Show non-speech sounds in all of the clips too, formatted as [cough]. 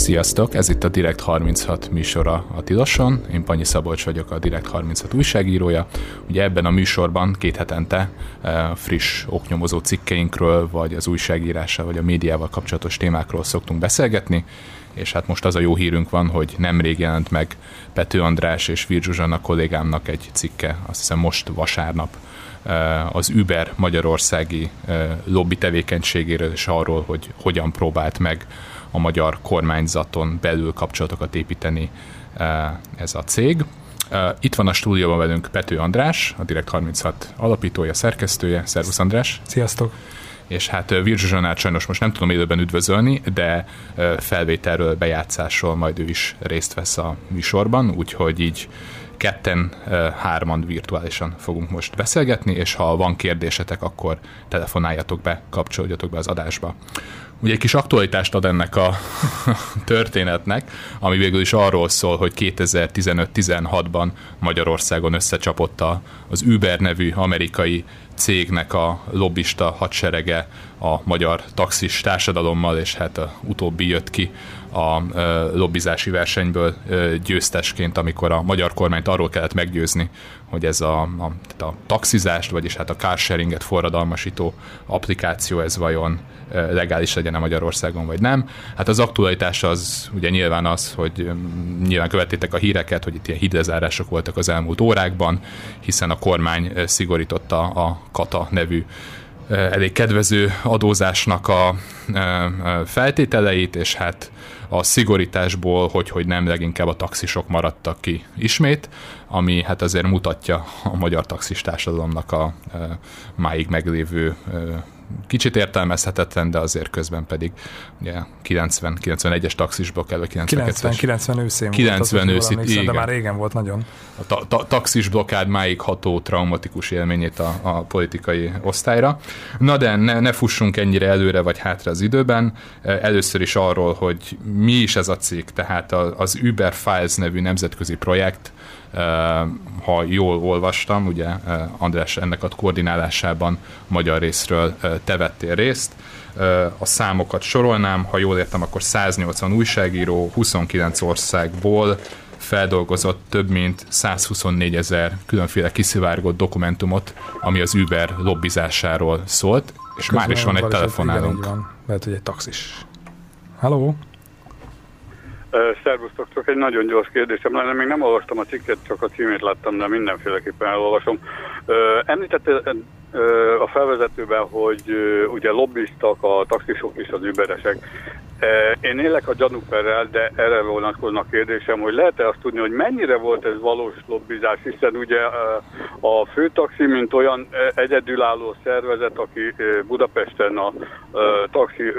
Sziasztok, ez itt a Direkt 36 műsora a Tiloson. Én Panyi Szabolcs vagyok, a Direkt 36 újságírója. Ugye ebben a műsorban két hetente eh, friss oknyomozó cikkeinkről, vagy az újságírással, vagy a médiával kapcsolatos témákról szoktunk beszélgetni és hát most az a jó hírünk van, hogy nemrég jelent meg Pető András és Vir Zsuzsanna kollégámnak egy cikke, azt hiszem most vasárnap, eh, az Uber magyarországi eh, lobby tevékenységéről és arról, hogy hogyan próbált meg a magyar kormányzaton belül kapcsolatokat építeni eh, ez a cég. Eh, itt van a stúdióban velünk Pető András, a Direkt 36 alapítója, szerkesztője. Szervusz András! Sziasztok! És hát eh, Virzsa Zsanát sajnos most nem tudom élőben üdvözölni, de felvételről, bejátszásról majd ő is részt vesz a műsorban, úgyhogy így ketten, hárman virtuálisan fogunk most beszélgetni, és ha van kérdésetek, akkor telefonáljatok be, kapcsoljatok be az adásba. Ugye egy kis aktualitást ad ennek a [laughs] történetnek, ami végül is arról szól, hogy 2015-16-ban Magyarországon összecsapott az Uber nevű amerikai cégnek a lobbista hadserege a magyar taxis társadalommal, és hát a utóbbi jött ki a lobbizási versenyből győztesként, amikor a magyar kormányt arról kellett meggyőzni, hogy ez a, a, a taxizást, vagyis hát a carsharinget forradalmasító applikáció, ez vajon legális legyen a Magyarországon, vagy nem. Hát az aktualitás az ugye nyilván az, hogy nyilván követtétek a híreket, hogy itt ilyen hidezárások voltak az elmúlt órákban, hiszen a kormány szigorította a Kata nevű elég kedvező adózásnak a feltételeit, és hát a szigorításból, hogy, hogy nem leginkább a taxisok maradtak ki ismét, ami hát azért mutatja a magyar taxis társadalomnak a máig meglévő kicsit értelmezhetetlen, de azért közben pedig ugye 90, 91-es taxisból kell, 92 90, 90 őszén 90 volt, őszít, igen. de már régen volt nagyon. A ta- ta- taxis blokkád máig ható traumatikus élményét a, a politikai osztályra. Na de ne, ne fussunk ennyire előre vagy hátra az időben. Először is arról, hogy mi is ez a cég, tehát az Uber Files nevű nemzetközi projekt, ha jól olvastam, ugye András ennek a koordinálásában magyar részről te vettél részt. A számokat sorolnám, ha jól értem, akkor 180 újságíró 29 országból feldolgozott több mint 124 ezer különféle kiszivárgott dokumentumot, ami az Uber lobbizásáról szólt, és Közben már is van egy telefonálunk. Lehet, hogy egy taxis. Hello? Szervusztok, csak egy nagyon gyors kérdésem lenne. Még nem olvastam a cikket, csak a címét láttam, de mindenféleképpen elolvasom. Említette a felvezetőben, hogy ugye lobbistak a taxisok és az überesek. Én élek a gyanúperrel, de erre vonatkoznak kérdésem, hogy lehet-e azt tudni, hogy mennyire volt ez valós lobbizás, hiszen ugye a főtaxi, mint olyan egyedülálló szervezet, aki Budapesten a taxi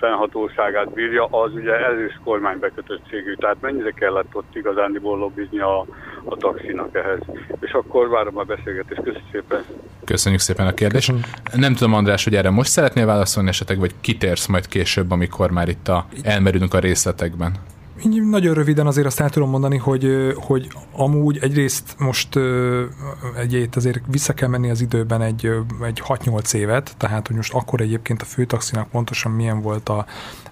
fennhatóságát bírja, az ugye erős kormánybekötöttségű, tehát mennyire kellett ott igazándiból lobbizni a, a taxinak ehhez. És akkor várom a beszélgetést. Köszönjük szépen. Köszönjük szépen a kérdést. Nem tudom, András, hogy erre most szeretnél válaszolni esetleg, vagy kitérsz majd később, amikor már itt a, elmerülünk a részletekben? Így nagyon röviden azért azt el tudom mondani, hogy, hogy amúgy egyrészt most egyébként azért vissza kell menni az időben egy, egy 6-8 évet, tehát hogy most akkor egyébként a főtaxinak pontosan milyen volt a,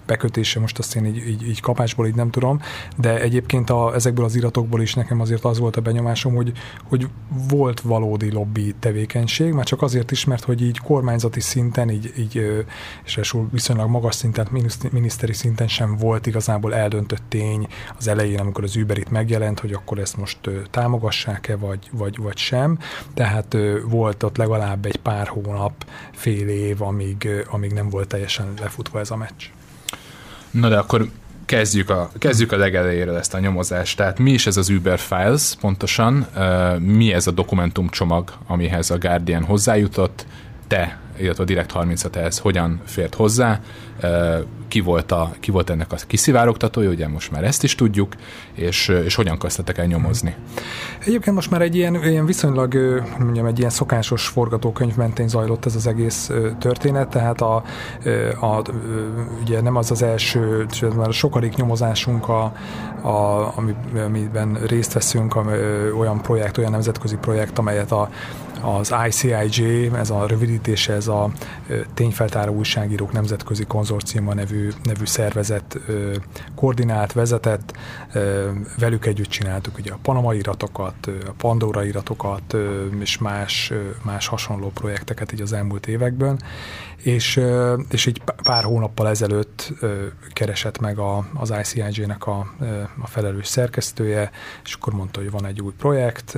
bekötése, most azt én így, így, így kapásból így nem tudom, de egyébként a, ezekből az iratokból is nekem azért az volt a benyomásom, hogy, hogy volt valódi lobby tevékenység, már csak azért is, mert hogy így kormányzati szinten, így, így és viszonylag magas szinten, miniszteri szinten sem volt igazából eldöntött tény az elején, amikor az Uber itt megjelent, hogy akkor ezt most támogassák-e, vagy, vagy, vagy sem. Tehát volt ott legalább egy pár hónap, fél év, amíg, amíg nem volt teljesen lefutva ez a meccs. Na de akkor kezdjük a, kezdjük a legelejéről ezt a nyomozást. Tehát mi is ez az Uber Files pontosan? Mi ez a dokumentumcsomag, amihez a Guardian hozzájutott? Te, illetve a Direct 36 ehhez hogyan fért hozzá? ki volt, a, ki volt ennek a kiszivárogtatója, ugye most már ezt is tudjuk, és, és hogyan kezdtetek el nyomozni? Egyébként most már egy ilyen, ilyen viszonylag, mondjam, egy ilyen szokásos forgatókönyv mentén zajlott ez az egész történet, tehát a, a, ugye nem az az első, már a sokadik nyomozásunk, a, a, amiben részt veszünk, a, olyan projekt, olyan nemzetközi projekt, amelyet a az ICIJ, ez a rövidítése, ez a Tényfeltáró Újságírók Nemzetközi Konzorciuma nevű nevű, szervezet koordinált, vezetett, velük együtt csináltuk ugye a Panama iratokat, a Pandora iratokat, és más, más hasonló projekteket így az elmúlt években, és, és így pár hónappal ezelőtt keresett meg a, az ICIJ-nek a, a felelős szerkesztője, és akkor mondta, hogy van egy új projekt,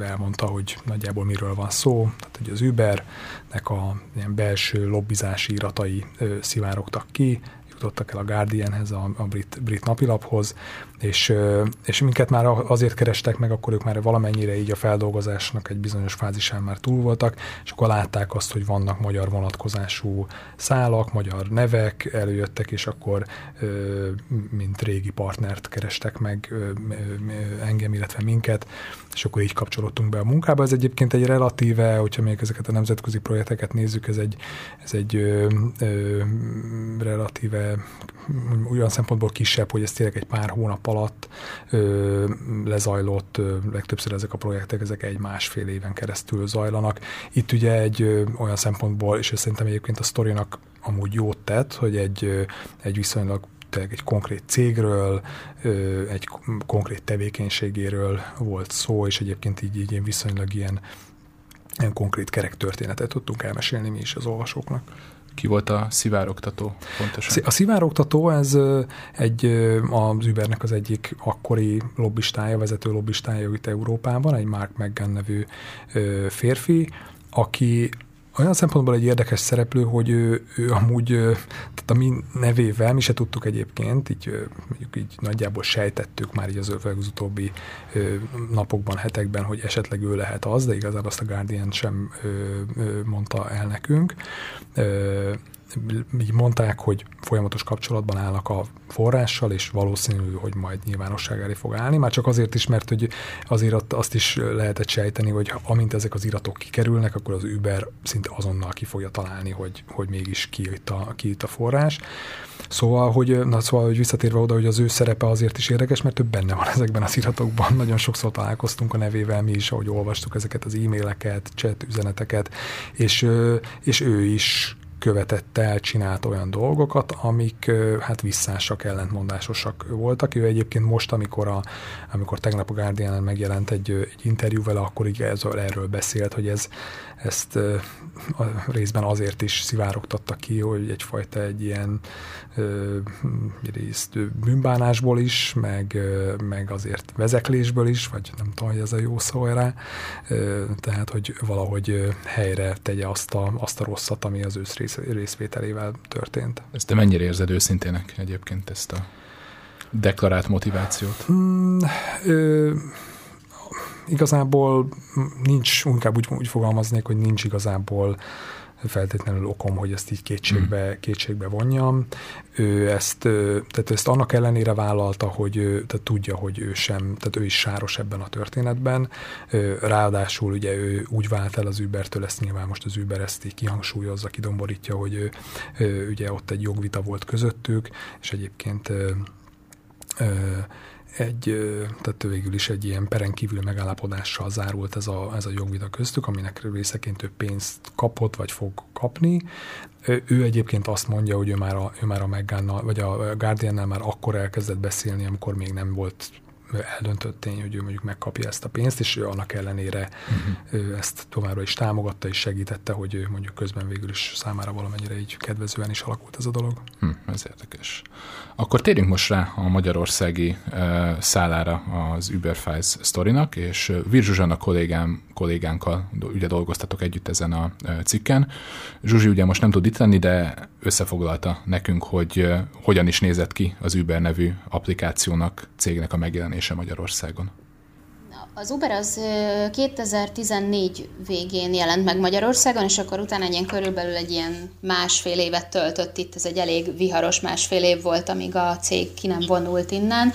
elmondta, hogy nagyjából miről van szó, tehát hogy az Ubernek a ilyen belső lobbizási iratai szivárogtak ki, jutottak el a Guardianhez, a, a brit, brit napilaphoz, és, és minket már azért kerestek meg, akkor ők már valamennyire így a feldolgozásnak egy bizonyos fázisán már túl voltak, és akkor látták azt, hogy vannak magyar vonatkozású szálak, magyar nevek előjöttek, és akkor mint régi partnert kerestek meg engem, illetve minket, és akkor így kapcsolódtunk be a munkába. Ez egyébként egy relatíve, hogyha még ezeket a nemzetközi projekteket nézzük, ez egy, ez egy ö, ö, relatíve olyan szempontból kisebb, hogy ez tényleg egy pár hónap alatt ö, lezajlott, ö, legtöbbször ezek a projektek, ezek egy másfél éven keresztül zajlanak. Itt ugye egy ö, olyan szempontból, és szerintem egyébként a sztorinak amúgy jót tett, hogy egy, egy viszonylag egy konkrét cégről, egy konkrét tevékenységéről volt szó, és egyébként így, így viszonylag ilyen, ilyen konkrét kerek történetet tudtunk elmesélni mi is az olvasóknak. Ki volt a szivárogtató pontosan? A szivárogtató ez egy, az Ubernek az egyik akkori lobbistája, vezető lobbistája itt Európában, egy Mark McGann nevű férfi, aki olyan szempontból egy érdekes szereplő, hogy ő, ő amúgy, tehát a mi nevével, mi se tudtuk egyébként, így mondjuk így nagyjából sejtettük már így az, az utóbbi napokban, hetekben, hogy esetleg ő lehet az, de igazából azt a Guardian sem mondta el nekünk így mondták, hogy folyamatos kapcsolatban állnak a forrással, és valószínű, hogy majd nyilvánosság elé fog állni, már csak azért is, mert hogy azért azt is lehetett sejteni, hogy amint ezek az iratok kikerülnek, akkor az Uber szinte azonnal ki fogja találni, hogy, hogy mégis ki itt a, ki itt a forrás. Szóval, hogy, na, szóval, hogy visszatérve oda, hogy az ő szerepe azért is érdekes, mert több benne van [laughs] ezekben az iratokban. Nagyon sokszor találkoztunk a nevével mi is, ahogy olvastuk ezeket az e-maileket, chat üzeneteket, és, és ő is követett el, csinált olyan dolgokat, amik hát visszásak, ellentmondásosak voltak. Ő egyébként most, amikor, a, amikor tegnap a guardian megjelent egy, egy interjú akkor így ez, erről beszélt, hogy ez, ezt a részben azért is szivárogtatta ki, hogy egyfajta egy ilyen részt bűnbánásból is, meg, meg azért vezeklésből is, vagy nem tudom, hogy ez a jó szó rá, tehát, hogy valahogy helyre tegye azt a, azt a rosszat, ami az ősz rész, részvételével történt. Ezt te mennyire érzed őszintének egyébként ezt a deklarált motivációt? Mm, ö, igazából nincs, inkább úgy, úgy fogalmaznék, hogy nincs igazából feltétlenül okom, hogy ezt így kétségbe, hmm. kétségbe vonjam. Ő ezt, tehát ezt annak ellenére vállalta, hogy tehát tudja, hogy ő sem, tehát ő is sáros ebben a történetben. Ráadásul ugye ő úgy vált el az Ubertől, ezt nyilván most az Uber ezt így kihangsúlyozza, kidomborítja, hogy ő, ugye ott egy jogvita volt közöttük, és egyébként egy, tehát végül is egy ilyen peren kívül megállapodással zárult ez a, ez a jogvita köztük, aminek részeként ő pénzt kapott, vagy fog kapni. Ő egyébként azt mondja, hogy ő már a, ő már a McGannal, vagy a Guardian-nel már akkor elkezdett beszélni, amikor még nem volt eldöntött tény, hogy ő mondjuk megkapja ezt a pénzt, és ő annak ellenére uh-huh. ezt továbbra is támogatta és segítette, hogy ő mondjuk közben végül is számára valamennyire így kedvezően is alakult ez a dolog. Hm, ez érdekes. Akkor térjünk most rá a magyarországi uh, szállára az Uberfiles sztorinak, és Vir Zsuzsana kollégám, kollégánkkal ugye dolgoztatok együtt ezen a cikken. Zsuzsi ugye most nem tud itt lenni, de összefoglalta nekünk, hogy hogyan is nézett ki az Uber nevű applikációnak, cégnek a megjelenése Magyarországon. Az Uber az 2014 végén jelent meg Magyarországon, és akkor utána egy ilyen körülbelül egy ilyen másfél évet töltött itt. Ez egy elég viharos másfél év volt, amíg a cég ki nem vonult innen.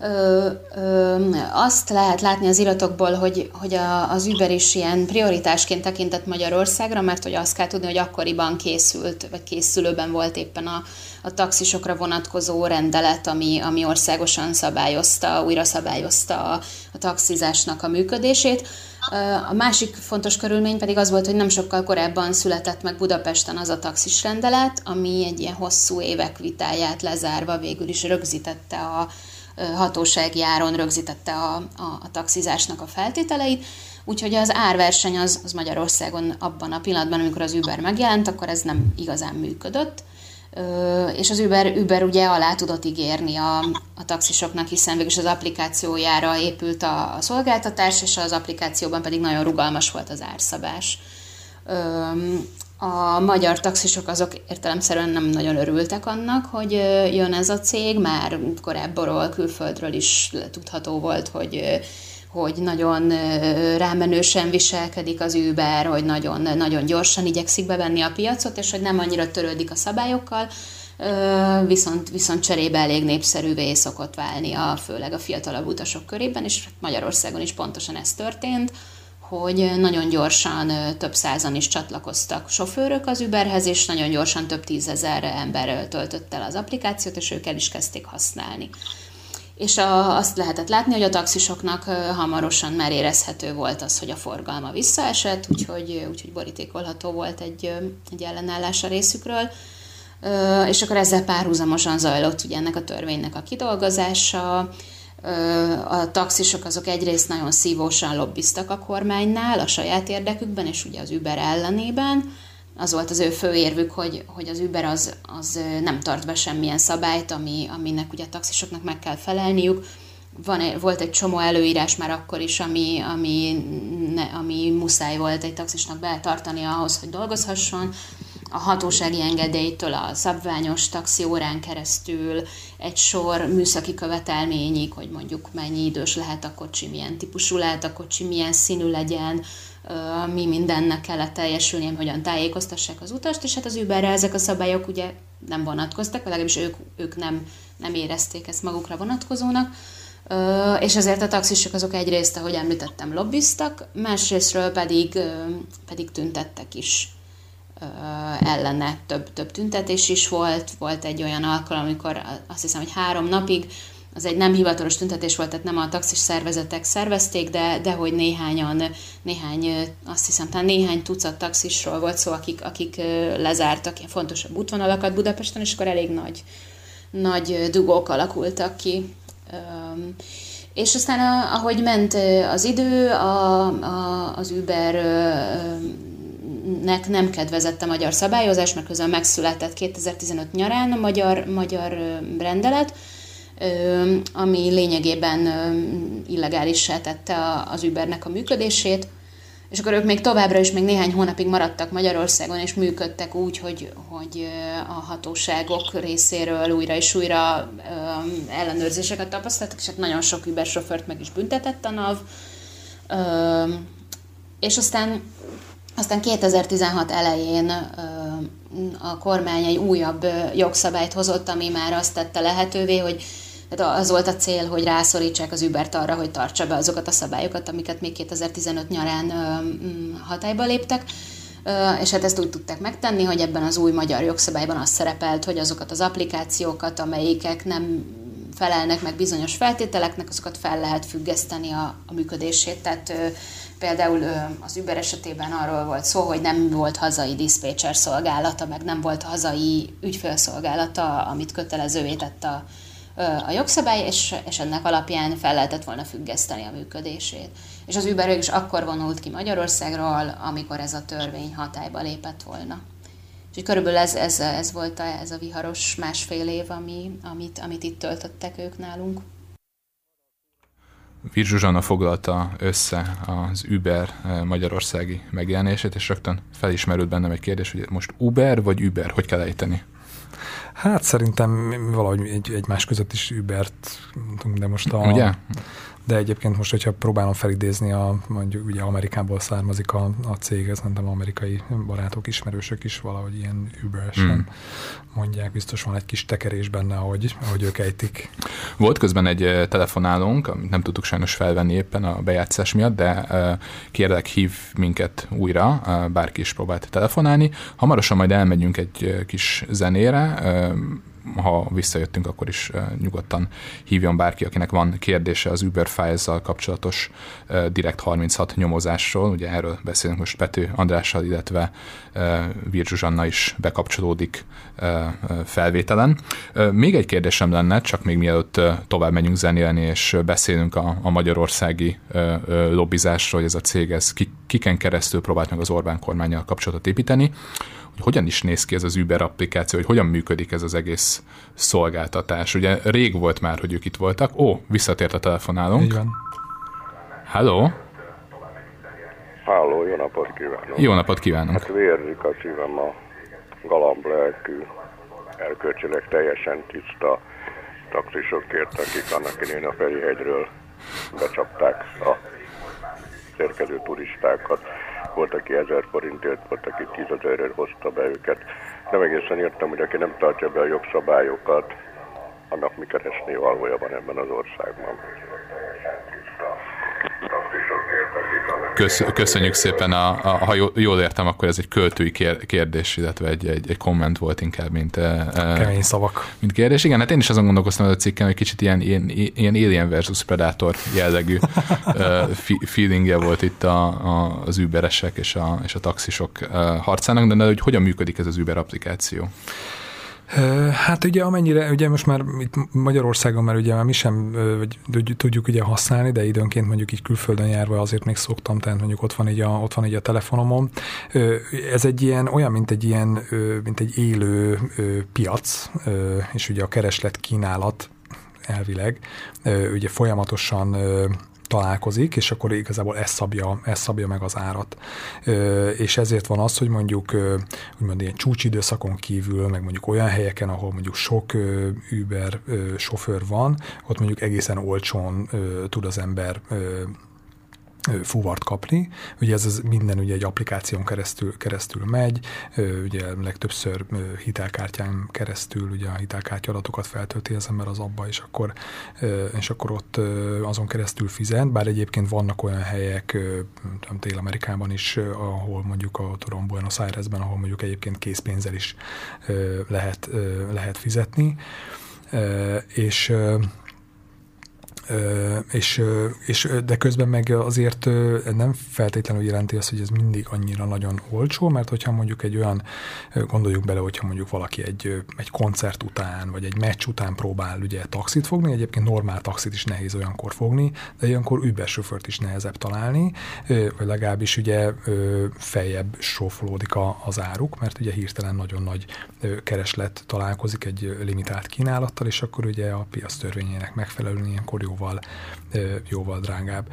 Ö, ö, azt lehet látni az iratokból, hogy, hogy a, az Uber is ilyen prioritásként tekintett Magyarországra, mert hogy azt kell tudni, hogy akkoriban készült, vagy készülőben volt éppen a, a taxisokra vonatkozó rendelet, ami, ami országosan szabályozta, újra szabályozta a, a taxizásnak a működését. A másik fontos körülmény pedig az volt, hogy nem sokkal korábban született meg Budapesten az a taxis rendelet, ami egy ilyen hosszú évek vitáját lezárva végül is rögzítette a, hatósági áron rögzítette a, a, a taxizásnak a feltételeit, úgyhogy az árverseny az, az Magyarországon abban a pillanatban, amikor az Uber megjelent, akkor ez nem igazán működött, és az Uber, Uber ugye alá tudott ígérni a, a taxisoknak, hiszen végülis az applikációjára épült a, a szolgáltatás, és az applikációban pedig nagyon rugalmas volt az árszabás a magyar taxisok azok értelemszerűen nem nagyon örültek annak, hogy jön ez a cég, már korábbról, külföldről is tudható volt, hogy hogy nagyon rámenősen viselkedik az Uber, hogy nagyon, nagyon gyorsan igyekszik bevenni a piacot, és hogy nem annyira törődik a szabályokkal, viszont, viszont cserébe elég népszerűvé szokott válni, a, főleg a fiatalabb utasok körében, és Magyarországon is pontosan ez történt hogy nagyon gyorsan több százan is csatlakoztak sofőrök az Uberhez, és nagyon gyorsan több tízezer ember töltött el az applikációt, és ők el is kezdték használni. És a, azt lehetett látni, hogy a taxisoknak hamarosan már érezhető volt az, hogy a forgalma visszaesett, úgyhogy, úgyhogy borítékolható volt egy, egy ellenállás a részükről. És akkor ezzel párhuzamosan zajlott ugye ennek a törvénynek a kidolgozása, a taxisok azok egyrészt nagyon szívósan lobbiztak a kormánynál, a saját érdekükben, és ugye az Uber ellenében. Az volt az ő fő érvük, hogy, hogy az Uber az, az nem tart be semmilyen szabályt, ami, aminek ugye a taxisoknak meg kell felelniük. Van, volt egy csomó előírás már akkor is, ami, ami, ne, ami muszáj volt egy taxisnak betartani ahhoz, hogy dolgozhasson a hatósági engedélytől a szabványos taxi órán keresztül egy sor műszaki követelményig, hogy mondjuk mennyi idős lehet a kocsi, milyen típusú lehet a kocsi, milyen színű legyen, mi mindennek kellett teljesülni, hogyan tájékoztassák az utast, és hát az Uberre ezek a szabályok ugye nem vonatkoztak, vagy legalábbis ők, ők nem, nem érezték ezt magukra vonatkozónak, és ezért a taxisok azok egyrészt, ahogy említettem, lobbiztak, másrésztről pedig, pedig tüntettek is ellene több, több tüntetés is volt. Volt egy olyan alkalom, amikor azt hiszem, hogy három napig az egy nem hivatalos tüntetés volt, tehát nem a taxis szervezetek szervezték, de, de hogy néhányan, néhány, azt hiszem, talán néhány tucat taxisról volt szó, akik, akik lezártak ilyen fontosabb útvonalakat Budapesten, és akkor elég nagy, nagy dugók alakultak ki. És aztán, ahogy ment az idő, a, a, az Uber nek nem kedvezett a magyar szabályozás, mert közben megszületett 2015 nyarán a magyar, magyar rendelet, ami lényegében illegálisá tette az Ubernek a működését, és akkor ők még továbbra is még néhány hónapig maradtak Magyarországon, és működtek úgy, hogy, hogy a hatóságok részéről újra és újra ellenőrzéseket tapasztaltak, és hát nagyon sok Uber sofőrt meg is büntetett a NAV. És aztán aztán 2016 elején a kormány egy újabb jogszabályt hozott, ami már azt tette lehetővé, hogy tehát az volt a cél, hogy rászorítsák az Ubert arra, hogy tartsa be azokat a szabályokat, amiket még 2015 nyarán hatályba léptek. És hát ezt úgy tudták megtenni, hogy ebben az új magyar jogszabályban az szerepelt, hogy azokat az applikációkat, amelyikek nem felelnek meg bizonyos feltételeknek, azokat fel lehet függeszteni a, a működését. Tehát Például az Uber esetében arról volt szó, hogy nem volt hazai diszpécser szolgálata, meg nem volt hazai ügyfélszolgálata, amit kötelezővé tett a, a jogszabály, és, és ennek alapján fel lehetett volna függeszteni a működését. És az Uber is akkor vonult ki Magyarországról, amikor ez a törvény hatályba lépett volna. És körülbelül ez, ez, ez volt a, ez a viharos másfél év, ami, amit, amit itt töltöttek ők nálunk. Vír Zsuzsana foglalta össze az Uber eh, magyarországi megjelenését, és rögtön felismerült bennem egy kérdés, hogy most Uber vagy Uber, hogy kell ejteni? Hát szerintem valahogy egy, egymás között is Ubert, de most a... Ugye? de egyébként most, hogyha próbálom felidézni, a, mondjuk ugye Amerikából származik a, a cég, ez nem amerikai barátok, ismerősök is valahogy ilyen Uber-esen mm. mondják, biztos van egy kis tekerés benne, ahogy, ahogy ők ejtik. Volt közben egy telefonálónk, amit nem tudtuk sajnos felvenni éppen a bejátszás miatt, de kérlek hív minket újra, bárki is próbált telefonálni. Hamarosan majd elmegyünk egy kis zenére, ha visszajöttünk, akkor is nyugodtan hívjon bárki, akinek van kérdése az Uber Files-zal kapcsolatos Direct 36 nyomozásról. Ugye erről beszélünk most Pető Andrással, illetve Virgus Anna is bekapcsolódik felvételen. Még egy kérdésem lenne, csak még mielőtt tovább megyünk zenélni, és beszélünk a, a magyarországi lobbizásról, hogy ez a cég ez kiken keresztül próbált meg az Orbán kormányjal kapcsolatot építeni hogyan is néz ki ez az Uber applikáció, hogy hogyan működik ez az egész szolgáltatás. Ugye rég volt már, hogy ők itt voltak. Ó, visszatért a telefonálunk. Így van. Hello? Halló, jó napot kívánok. Jó napot kívánok. Hát vérzik a szívem a galamb lelkű, erkölcsileg teljesen tiszta taxisokért, akik annak idején a Ferihegyről becsapták a érkező turistákat. Volt, aki 1000 forintért, volt, aki 10 ezerért hozta be őket. Nem egészen értem, hogy aki nem tartja be a jogszabályokat, annak mi keresni valója van ebben az országban. Kösz, köszönjük szépen, a, a, ha jól értem, akkor ez egy költői kérdés, illetve egy, egy, egy komment volt inkább, mint, Kemény szavak. mint kérdés. Igen, hát én is azon gondolkoztam a cikken, hogy kicsit ilyen, ilyen, ilyen Alien versus Predator jellegű [laughs] feelingje volt itt a, a, az überesek és a, és a taxisok harcának, de, de hogy hogyan működik ez az Uber applikáció? Hát ugye amennyire, ugye most már itt Magyarországon már ugye már mi sem vagy, tudjuk ugye használni, de időnként mondjuk így külföldön járva azért még szoktam, tehát mondjuk ott van így a, ott van így a telefonomon. Ez egy ilyen, olyan, mint egy ilyen, mint egy élő piac, és ugye a kereslet kínálat elvileg, ugye folyamatosan találkozik, és akkor igazából ez szabja, ez szabja meg az árat. És ezért van az, hogy mondjuk úgymond ilyen csúcsidőszakon kívül, meg mondjuk olyan helyeken, ahol mondjuk sok Uber sofőr van, ott mondjuk egészen olcsón tud az ember fuvart kapni. Ugye ez az minden ugye egy applikáción keresztül, keresztül megy, ugye legtöbbször hitelkártyán keresztül ugye a hitelkártya adatokat feltölti az ember az abba, és akkor, és akkor ott azon keresztül fizet, bár egyébként vannak olyan helyek, Dél-Amerikában is, ahol mondjuk a tudom Buenos Airesben, ahol mondjuk egyébként készpénzzel is lehet, lehet fizetni, és és, és, de közben meg azért nem feltétlenül jelenti azt, hogy ez mindig annyira nagyon olcsó, mert hogyha mondjuk egy olyan, gondoljuk bele, hogyha mondjuk valaki egy, egy koncert után, vagy egy meccs után próbál ugye taxit fogni, egyébként normál taxit is nehéz olyankor fogni, de olyankor Uber sofőrt is nehezebb találni, vagy legalábbis ugye feljebb sófolódik az áruk, mert ugye hirtelen nagyon nagy kereslet találkozik egy limitált kínálattal, és akkor ugye a piac törvényének megfelelően ilyenkor jó jóval, jóval drágább.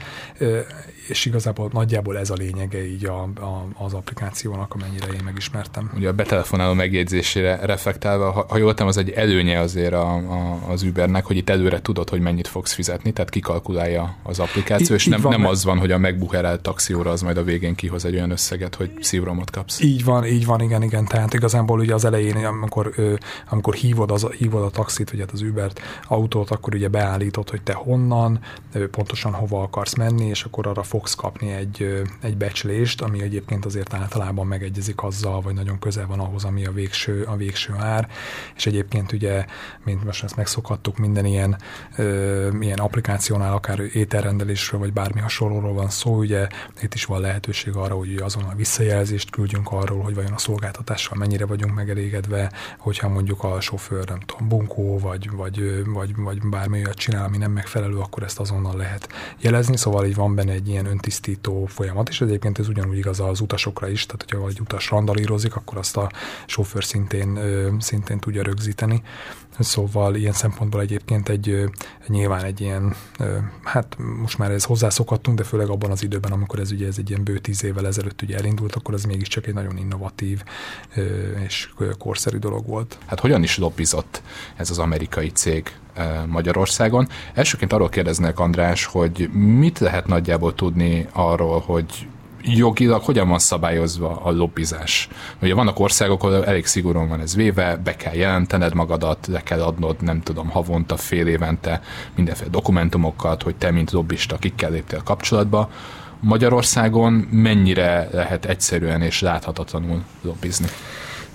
És igazából nagyjából ez a lényege így a, a, az applikációnak, amennyire én megismertem. Ugye a betelefonáló megjegyzésére reflektálva, ha, ha jól az egy előnye azért a, a, az Ubernek, hogy itt előre tudod, hogy mennyit fogsz fizetni, tehát kikalkulálja az applikáció, I, és nem, van, nem az van, hogy a megbuherált taxióra az majd a végén kihoz egy olyan összeget, hogy szívromot kapsz. Így van, így van, igen, igen. Tehát igazából ugye az elején, amikor, amikor hívod, az, hívod a taxit, vagy hát az Ubert autót, akkor ugye beállítod, hogy te honnan, pontosan hova akarsz menni, és akkor arra fogsz kapni egy, egy becslést, ami egyébként azért általában megegyezik azzal, vagy nagyon közel van ahhoz, ami a végső, a végső ár, és egyébként ugye, mint most ezt megszokhattuk, minden ilyen, ö, ilyen applikációnál, akár ételrendelésről, vagy bármi hasonlóról van szó, ugye itt is van lehetőség arra, hogy azon a visszajelzést küldjünk arról, hogy vajon a szolgáltatással mennyire vagyunk megelégedve, hogyha mondjuk a sofőr, nem tudom, bunkó, vagy, vagy, vagy, vagy bármi olyat csinál, ami nem megfelelő megfelelő, akkor ezt azonnal lehet jelezni, szóval így van benne egy ilyen öntisztító folyamat, és egyébként ez ugyanúgy igaz az utasokra is, tehát hogyha egy utas randalírozik, akkor azt a sofőr szintén, szintén tudja rögzíteni, Szóval ilyen szempontból egyébként egy, nyilván egy ilyen, hát most már ez hozzászokhattunk, de főleg abban az időben, amikor ez ugye ez egy ilyen bő tíz évvel ezelőtt ugye elindult, akkor ez mégiscsak egy nagyon innovatív és korszerű dolog volt. Hát hogyan is lobbizott ez az amerikai cég Magyarországon? Elsőként arról kérdeznek András, hogy mit lehet nagyjából tudni arról, hogy jogilag hogyan van szabályozva a lobbizás? Ugye vannak országok, ahol elég szigorúan van ez véve, be kell jelentened magadat, le kell adnod, nem tudom, havonta, fél évente mindenféle dokumentumokat, hogy te, mint lobbista, kikkel léptél kapcsolatba. Magyarországon mennyire lehet egyszerűen és láthatatlanul lobbizni?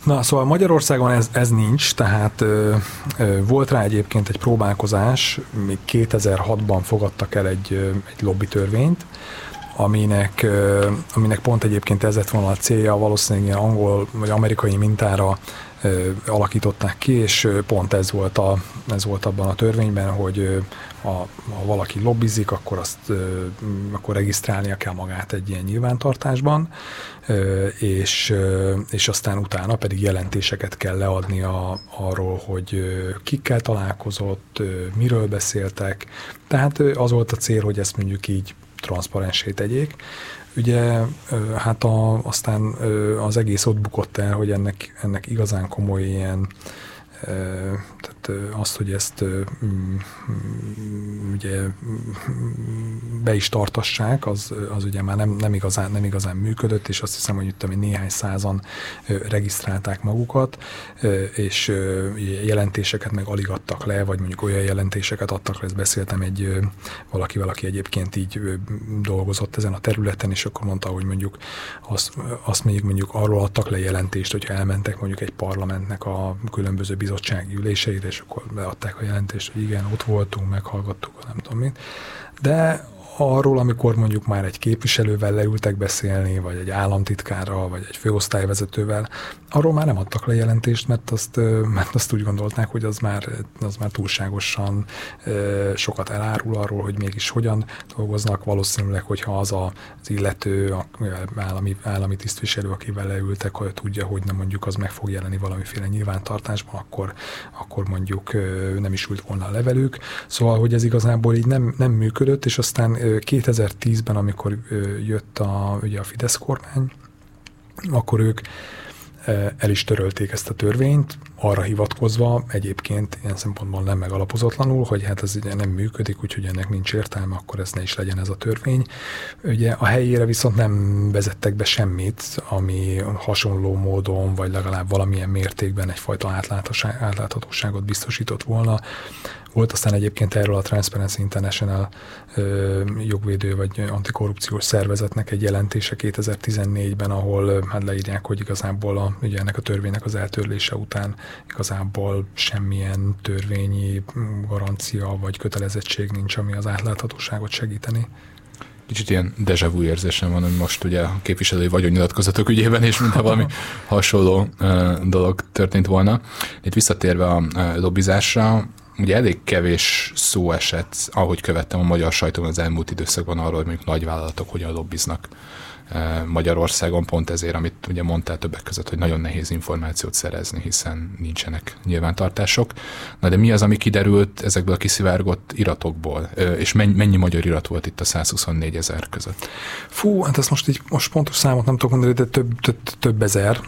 Na, szóval Magyarországon ez, ez nincs, tehát ö, ö, volt rá egyébként egy próbálkozás, még 2006-ban fogadtak el egy, ö, egy lobbytörvényt, aminek, aminek pont egyébként ez lett volna a célja, valószínűleg ilyen angol vagy amerikai mintára alakították ki, és pont ez volt, a, ez volt abban a törvényben, hogy ha, ha valaki lobbizik, akkor azt akkor regisztrálnia kell magát egy ilyen nyilvántartásban, és, és aztán utána pedig jelentéseket kell leadni a, arról, hogy kikkel találkozott, miről beszéltek. Tehát az volt a cél, hogy ezt mondjuk így transzparensé tegyék. Ugye hát a, aztán az egész ott bukott el, hogy ennek, ennek igazán komoly ilyen tehát azt, hogy ezt mm, ugye be is tartassák, az, az ugye már nem, nem, igazán, nem igazán működött, és azt hiszem, hogy itt néhány százan regisztrálták magukat, és jelentéseket meg alig adtak le, vagy mondjuk olyan jelentéseket adtak le, ezt beszéltem egy valakivel, aki egyébként így dolgozott ezen a területen, és akkor mondta, hogy mondjuk azt, azt mondjuk, mondjuk arról adtak le jelentést, hogyha elmentek mondjuk egy parlamentnek a különböző bizottsági üléseire, és akkor beadták a jelentést, hogy igen, ott voltunk, meghallgattuk, nem tudom mit. De arról, amikor mondjuk már egy képviselővel leültek beszélni, vagy egy államtitkárral, vagy egy főosztályvezetővel, arról már nem adtak le jelentést, mert azt, mert azt úgy gondolták, hogy az már, az már túlságosan sokat elárul arról, hogy mégis hogyan dolgoznak. Valószínűleg, hogyha az a, az illető, a állami, állami tisztviselő, akivel leültek, hogy tudja, hogy nem mondjuk az meg fog jelenni valamiféle nyilvántartásban, akkor, akkor mondjuk nem is ült volna a levelük. Szóval, hogy ez igazából így nem, nem működött, és aztán 2010-ben, amikor jött a, ugye a Fidesz kormány, akkor ők el is törölték ezt a törvényt, arra hivatkozva egyébként ilyen szempontból nem megalapozatlanul, hogy hát ez ugye nem működik, úgyhogy ennek nincs értelme, akkor ez ne is legyen ez a törvény. Ugye a helyére viszont nem vezettek be semmit, ami hasonló módon, vagy legalább valamilyen mértékben egyfajta átláthatóságot biztosított volna. Volt aztán egyébként erről a Transparency International ö, jogvédő vagy antikorrupciós szervezetnek egy jelentése 2014-ben, ahol hát leírják, hogy igazából a, ugye ennek a törvénynek az eltörlése után igazából semmilyen törvényi garancia vagy kötelezettség nincs, ami az átláthatóságot segíteni. Kicsit ilyen deja vu érzésem van, hogy most ugye a képviselői vagyonnyilatkozatok ügyében, és mintha valami hasonló dolog történt volna. Itt visszatérve a lobbizásra, ugye elég kevés szó esett, ahogy követtem a magyar sajton az elmúlt időszakban arról, hogy mondjuk nagyvállalatok hogyan lobbiznak Magyarországon, pont ezért, amit ugye mondtál többek között, hogy nagyon nehéz információt szerezni, hiszen nincsenek nyilvántartások. Na de mi az, ami kiderült ezekből a kiszivárgott iratokból? És mennyi, magyar irat volt itt a 124 ezer között? Fú, hát ezt most így most pontos számot nem tudok mondani, de több, több, több ezer,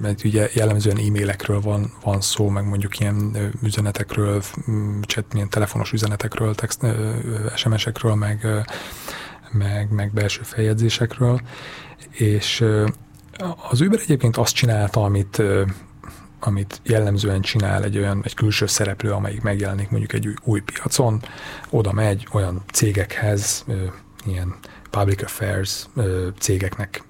mert ugye jellemzően e-mailekről van, van szó, meg mondjuk ilyen üzenetekről, chat, milyen telefonos üzenetekről, text, SMS-ekről, meg meg, meg belső feljegyzésekről, és az Uber egyébként azt csinálta, amit amit jellemzően csinál egy olyan egy külső szereplő, amelyik megjelenik mondjuk egy új, új piacon, oda megy olyan cégekhez, ilyen public affairs cégeknek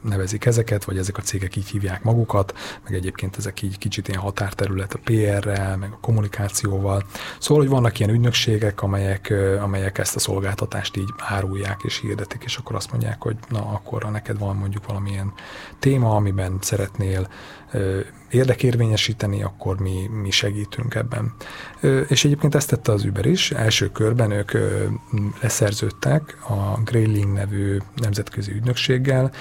nevezik ezeket, vagy ezek a cégek így hívják magukat, meg egyébként ezek így kicsit ilyen határterület a PR-rel, meg a kommunikációval. Szóval, hogy vannak ilyen ügynökségek, amelyek, amelyek ezt a szolgáltatást így árulják és hirdetik, és akkor azt mondják, hogy na, akkor neked van mondjuk valamilyen téma, amiben szeretnél érdekérvényesíteni, akkor mi, mi segítünk ebben. És egyébként ezt tette az Uber is. Első körben ők leszerződtek a Grayling nevű nemzetközi ügynökséggel,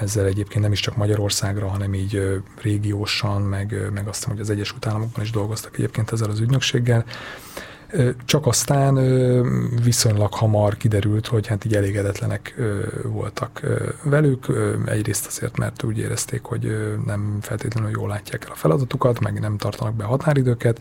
Ezzel egyébként nem is csak Magyarországra, hanem így régiósan, meg, meg azt hogy az Egyesült Államokban is dolgoztak egyébként ezzel az ügynökséggel. Csak aztán viszonylag hamar kiderült, hogy hát így elégedetlenek voltak velük. Egyrészt azért, mert úgy érezték, hogy nem feltétlenül jól látják el a feladatukat, meg nem tartanak be határidőket.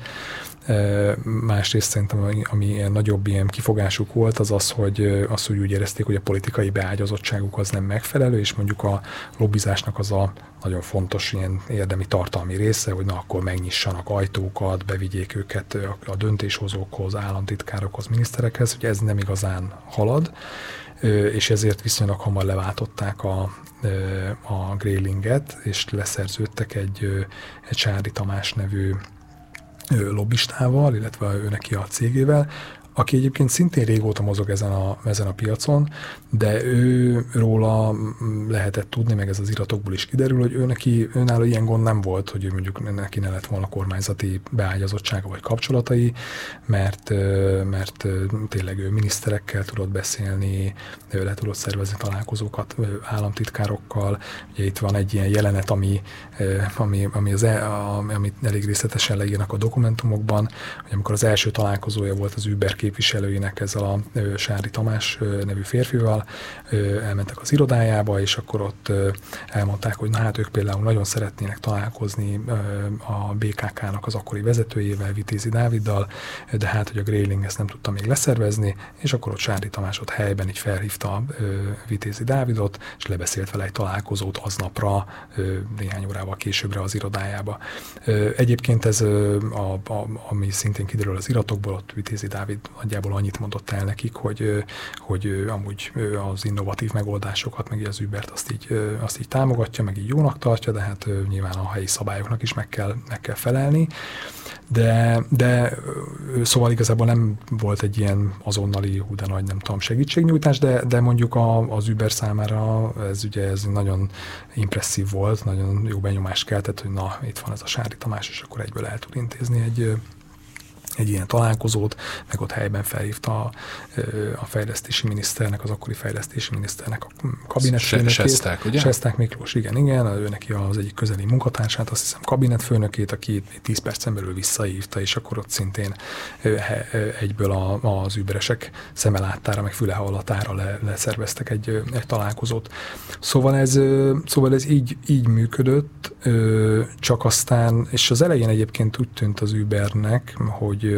Másrészt szerintem, ami, ami ilyen nagyobb ilyen kifogásuk volt, az az, hogy azt hogy úgy érezték, hogy a politikai beágyazottságuk az nem megfelelő, és mondjuk a lobbizásnak az a nagyon fontos ilyen érdemi tartalmi része, hogy na akkor megnyissanak ajtókat, bevigyék őket a döntéshozókhoz, államtitkárokhoz, miniszterekhez, hogy ez nem igazán halad, és ezért viszonylag hamar leváltották a, a Grélinget, és leszerződtek egy, egy Sári Tamás nevű lobbistával, illetve ő neki a cégével, aki egyébként szintén régóta mozog ezen a, ezen a piacon, de ő róla lehetett tudni, meg ez az iratokból is kiderül, hogy ő neki, önálló ilyen gond nem volt, hogy ő mondjuk neki ne lett volna kormányzati beágyazottsága vagy kapcsolatai, mert, mert tényleg ő miniszterekkel tudott beszélni, le tudott szervezni találkozókat államtitkárokkal. Ugye itt van egy ilyen jelenet, ami, ami, ami az, e, amit elég részletesen leírnak a dokumentumokban, hogy amikor az első találkozója volt az Uber képviselőinek ezzel a Sári Tamás nevű férfival, elmentek az irodájába, és akkor ott elmondták, hogy na hát ők például nagyon szeretnének találkozni a BKK-nak az akkori vezetőjével, Vitézi Dáviddal, de hát, hogy a Gréling ezt nem tudta még leszervezni, és akkor ott Sári Tamás ott helyben így felhívta Vitézi Dávidot, és lebeszélt vele egy találkozót aznapra, néhány órával későbbre az irodájába. Egyébként ez, a, a, ami szintén kiderül az iratokból, ott Vitézi Dávid nagyjából annyit mondott el nekik, hogy, hogy amúgy az innovatív megoldásokat, meg az Ubert azt így, azt így támogatja, meg így jónak tartja, de hát nyilván a helyi szabályoknak is meg kell, meg kell felelni. De, de szóval igazából nem volt egy ilyen azonnali, hú, de nagy, nem tudom, segítségnyújtás, de, de mondjuk a, az Uber számára ez ugye ez nagyon impresszív volt, nagyon jó benyomást keltett, hogy na, itt van ez a Sári Tamás, és akkor egyből el tud intézni egy, egy ilyen találkozót, meg ott helyben felhívta a, a fejlesztési miniszternek, az akkori fejlesztési miniszternek a kabinetfőnökét. Sesták, ugye? Sesták Miklós, igen, igen, ő neki az egyik közeli munkatársát, azt hiszem kabinetfőnökét, aki 10 percen belül visszahívta, és akkor ott szintén egyből a, az überesek szeme láttára, meg füle hallatára le, leszerveztek egy, egy találkozót. Szóval ez, szóval ez így, így működött, csak aztán, és az elején egyébként úgy tűnt az Ubernek, hogy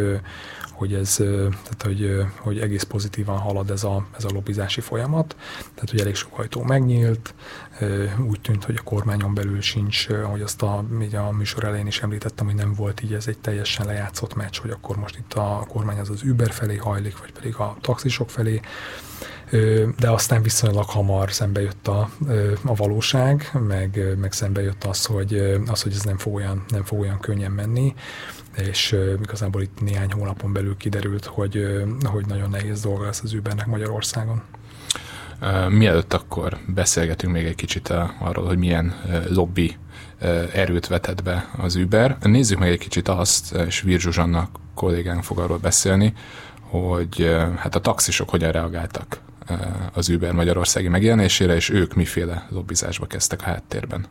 hogy ez, tehát hogy, hogy egész pozitívan halad ez a, ez a lobbizási folyamat, tehát hogy elég sok ajtó megnyílt, úgy tűnt, hogy a kormányon belül sincs, ahogy azt a, így a műsor elején is említettem, hogy nem volt így ez egy teljesen lejátszott meccs, hogy akkor most itt a kormány az az Uber felé hajlik, vagy pedig a taxisok felé, de aztán viszonylag hamar szembe jött a, a valóság, meg, meg szembe jött az, hogy, az, hogy ez nem fog olyan, nem fog olyan könnyen menni, és igazából itt néhány hónapon belül kiderült, hogy, hogy nagyon nehéz dolga lesz az Ubernek Magyarországon. Mielőtt akkor beszélgetünk még egy kicsit arról, hogy milyen lobby erőt vetett be az Uber. Nézzük meg egy kicsit azt, és Vir Zsuzsannak kollégánk fog arról beszélni, hogy hát a taxisok hogyan reagáltak az Uber magyarországi megjelenésére, és ők miféle lobbizásba kezdtek a háttérben.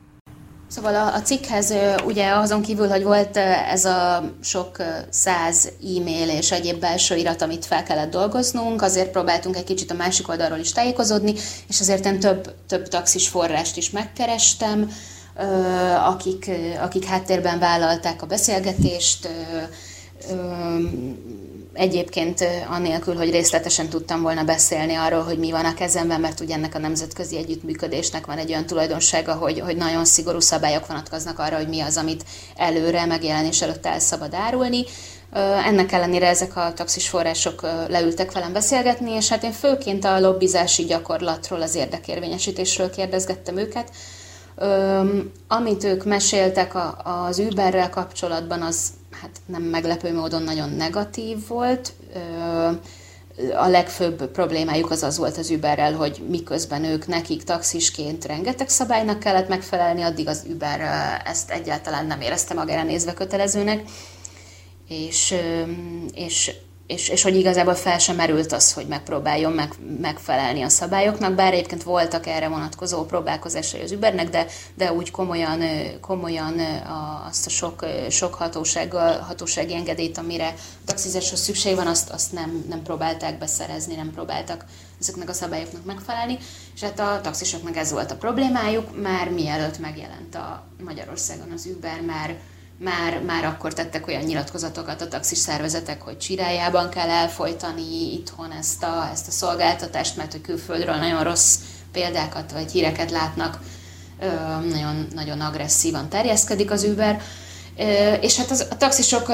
Szóval a, a cikkhez ugye azon kívül, hogy volt ez a sok száz e-mail és egyéb belső irat, amit fel kellett dolgoznunk, azért próbáltunk egy kicsit a másik oldalról is tájékozódni, és azért én több, több taxis forrást is megkerestem, akik, akik háttérben vállalták a beszélgetést, egyébként anélkül, hogy részletesen tudtam volna beszélni arról, hogy mi van a kezemben, mert ugye ennek a nemzetközi együttműködésnek van egy olyan tulajdonsága, hogy, hogy nagyon szigorú szabályok vonatkoznak arra, hogy mi az, amit előre megjelenés előtt el szabad árulni. Ennek ellenére ezek a taxis források leültek velem beszélgetni, és hát én főként a lobbizási gyakorlatról, az érdekérvényesítésről kérdezgettem őket. Amit ők meséltek az Uberrel kapcsolatban, az hát nem meglepő módon nagyon negatív volt. A legfőbb problémájuk az az volt az Uberrel, hogy miközben ők nekik taxisként rengeteg szabálynak kellett megfelelni, addig az Uber ezt egyáltalán nem érezte magára nézve kötelezőnek. És, és és, és hogy igazából fel sem merült az, hogy megpróbáljon meg, megfelelni a szabályoknak, bár egyébként voltak erre vonatkozó próbálkozásai az Ubernek, de, de úgy komolyan, komolyan azt a sok, sok hatósággal, hatósági engedélyt, amire taxizáshoz szükség van, azt, azt nem, nem próbálták beszerezni, nem próbáltak ezeknek a szabályoknak megfelelni, és hát a taxisoknak ez volt a problémájuk, már mielőtt megjelent a Magyarországon az Uber, már már, már akkor tettek olyan nyilatkozatokat a taxis szervezetek, hogy csirájában kell elfolytani itthon ezt a, ezt a szolgáltatást, mert hogy külföldről nagyon rossz példákat vagy híreket látnak, nagyon, nagyon agresszívan terjeszkedik az Uber. És hát az, a taxisok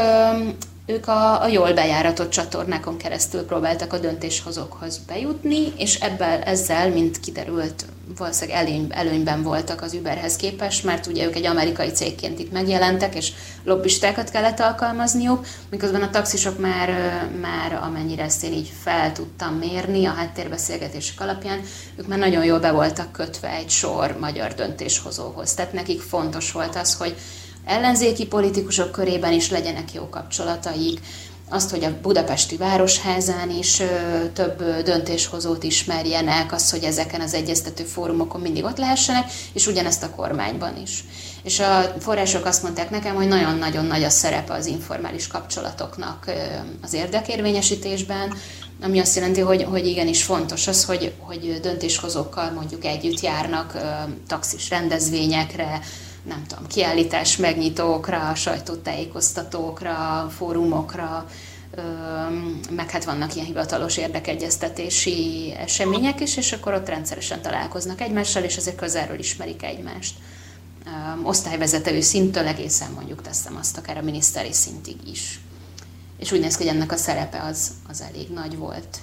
ők a, a jól bejáratott csatornákon keresztül próbáltak a döntéshozókhoz bejutni, és ebben ezzel, mint kiderült, valószínűleg előny, előnyben voltak az Uberhez képest, mert ugye ők egy amerikai cégként itt megjelentek, és lobbistákat kellett alkalmazniuk, miközben a taxisok már, már amennyire ezt én így fel tudtam mérni a háttérbeszélgetések alapján, ők már nagyon jól be voltak kötve egy sor magyar döntéshozóhoz. Tehát nekik fontos volt az, hogy ellenzéki politikusok körében is legyenek jó kapcsolataik, azt, hogy a budapesti városházán is több döntéshozót ismerjenek, az, hogy ezeken az egyeztető fórumokon mindig ott lehessenek, és ugyanezt a kormányban is. És a források azt mondták nekem, hogy nagyon-nagyon nagy a szerepe az informális kapcsolatoknak az érdekérvényesítésben, ami azt jelenti, hogy, hogy igenis fontos az, hogy, hogy döntéshozókkal mondjuk együtt járnak taxis rendezvényekre, nem tudom, kiállítás megnyitókra, sajtótájékoztatókra, fórumokra, meg hát vannak ilyen hivatalos érdekegyeztetési események is, és akkor ott rendszeresen találkoznak egymással, és azért közelről ismerik egymást. Osztályvezetői szinttől egészen mondjuk teszem azt akár a miniszteri szintig is. És úgy néz ki, hogy ennek a szerepe az, az elég nagy volt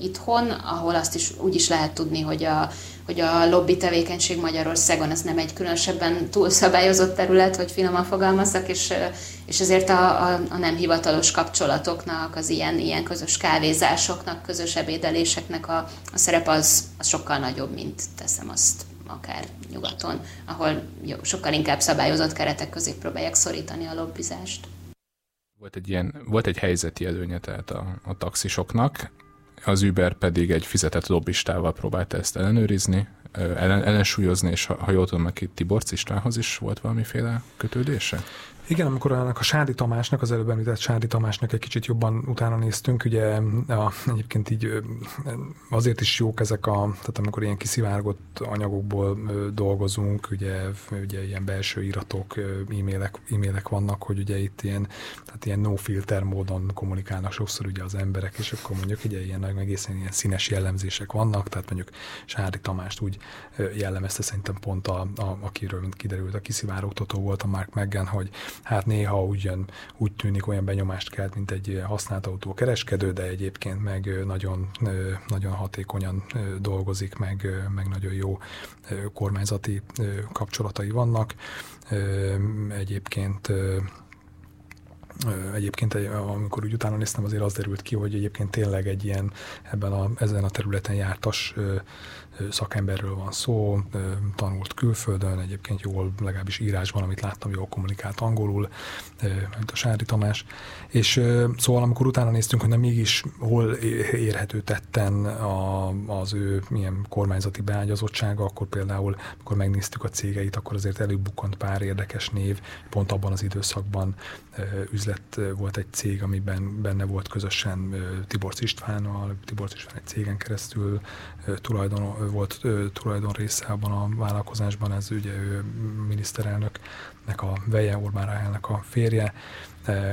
itthon, ahol azt is úgy is lehet tudni, hogy a, hogy a lobby tevékenység Magyarországon ez nem egy különösebben túlszabályozott terület, hogy finoman fogalmazzak, és, és ezért a, a, a nem hivatalos kapcsolatoknak, az ilyen, ilyen közös kávézásoknak, közös ebédeléseknek a, a szerep az, az sokkal nagyobb, mint teszem azt akár nyugaton, ahol jó, sokkal inkább szabályozott keretek közé próbálják szorítani a lobbizást. Volt egy, ilyen, volt egy helyzeti előnye tehát a, a taxisoknak, az Uber pedig egy fizetett lobbistával próbálta ezt ellenőrizni, ellen, ellensúlyozni, és ha, ha jól tudom, itt Tibor Istvánhoz is volt valamiféle kötődése? Igen, amikor annak a Sádi Tamásnak, az előbb említett Sádi Tamásnak egy kicsit jobban utána néztünk, ugye a, egyébként így azért is jók ezek a, tehát amikor ilyen kiszivárgott anyagokból dolgozunk, ugye, ugye ilyen belső iratok, e-mailek, e-mailek vannak, hogy ugye itt ilyen, tehát ilyen no filter módon kommunikálnak sokszor ugye az emberek, és akkor mondjuk ugye ilyen egészen ilyen színes jellemzések vannak, tehát mondjuk Sádi Tamást úgy jellemezte szerintem pont a, a akiről, mint kiderült, a kiszivárogtató volt a Mark Meggan, hogy hát néha ugyan úgy tűnik olyan benyomást kelt, mint egy használt autó kereskedő, de egyébként meg nagyon, nagyon hatékonyan dolgozik, meg, meg nagyon jó kormányzati kapcsolatai vannak. Egyébként Egyébként, amikor úgy utána néztem, azért az derült ki, hogy egyébként tényleg egy ilyen ebben a, ezen a területen jártas szakemberről van szó, tanult külföldön, egyébként jól, legalábbis írásban, amit láttam, jól kommunikált angolul, mint a Sári Tamás. És szóval amikor utána néztünk, hogy nem mégis hol érhető tetten a, az ő milyen kormányzati beágyazottsága, akkor például, amikor megnéztük a cégeit, akkor azért előbukkant pár érdekes név, pont abban az időszakban üzlet volt egy cég, amiben benne volt közösen Tibor Istvánnal, Tibor István egy cégen keresztül tulajdon volt tulajdon része abban a vállalkozásban, ez ugye ő miniszterelnöknek a veje, Orbán Ráhelnek a férje,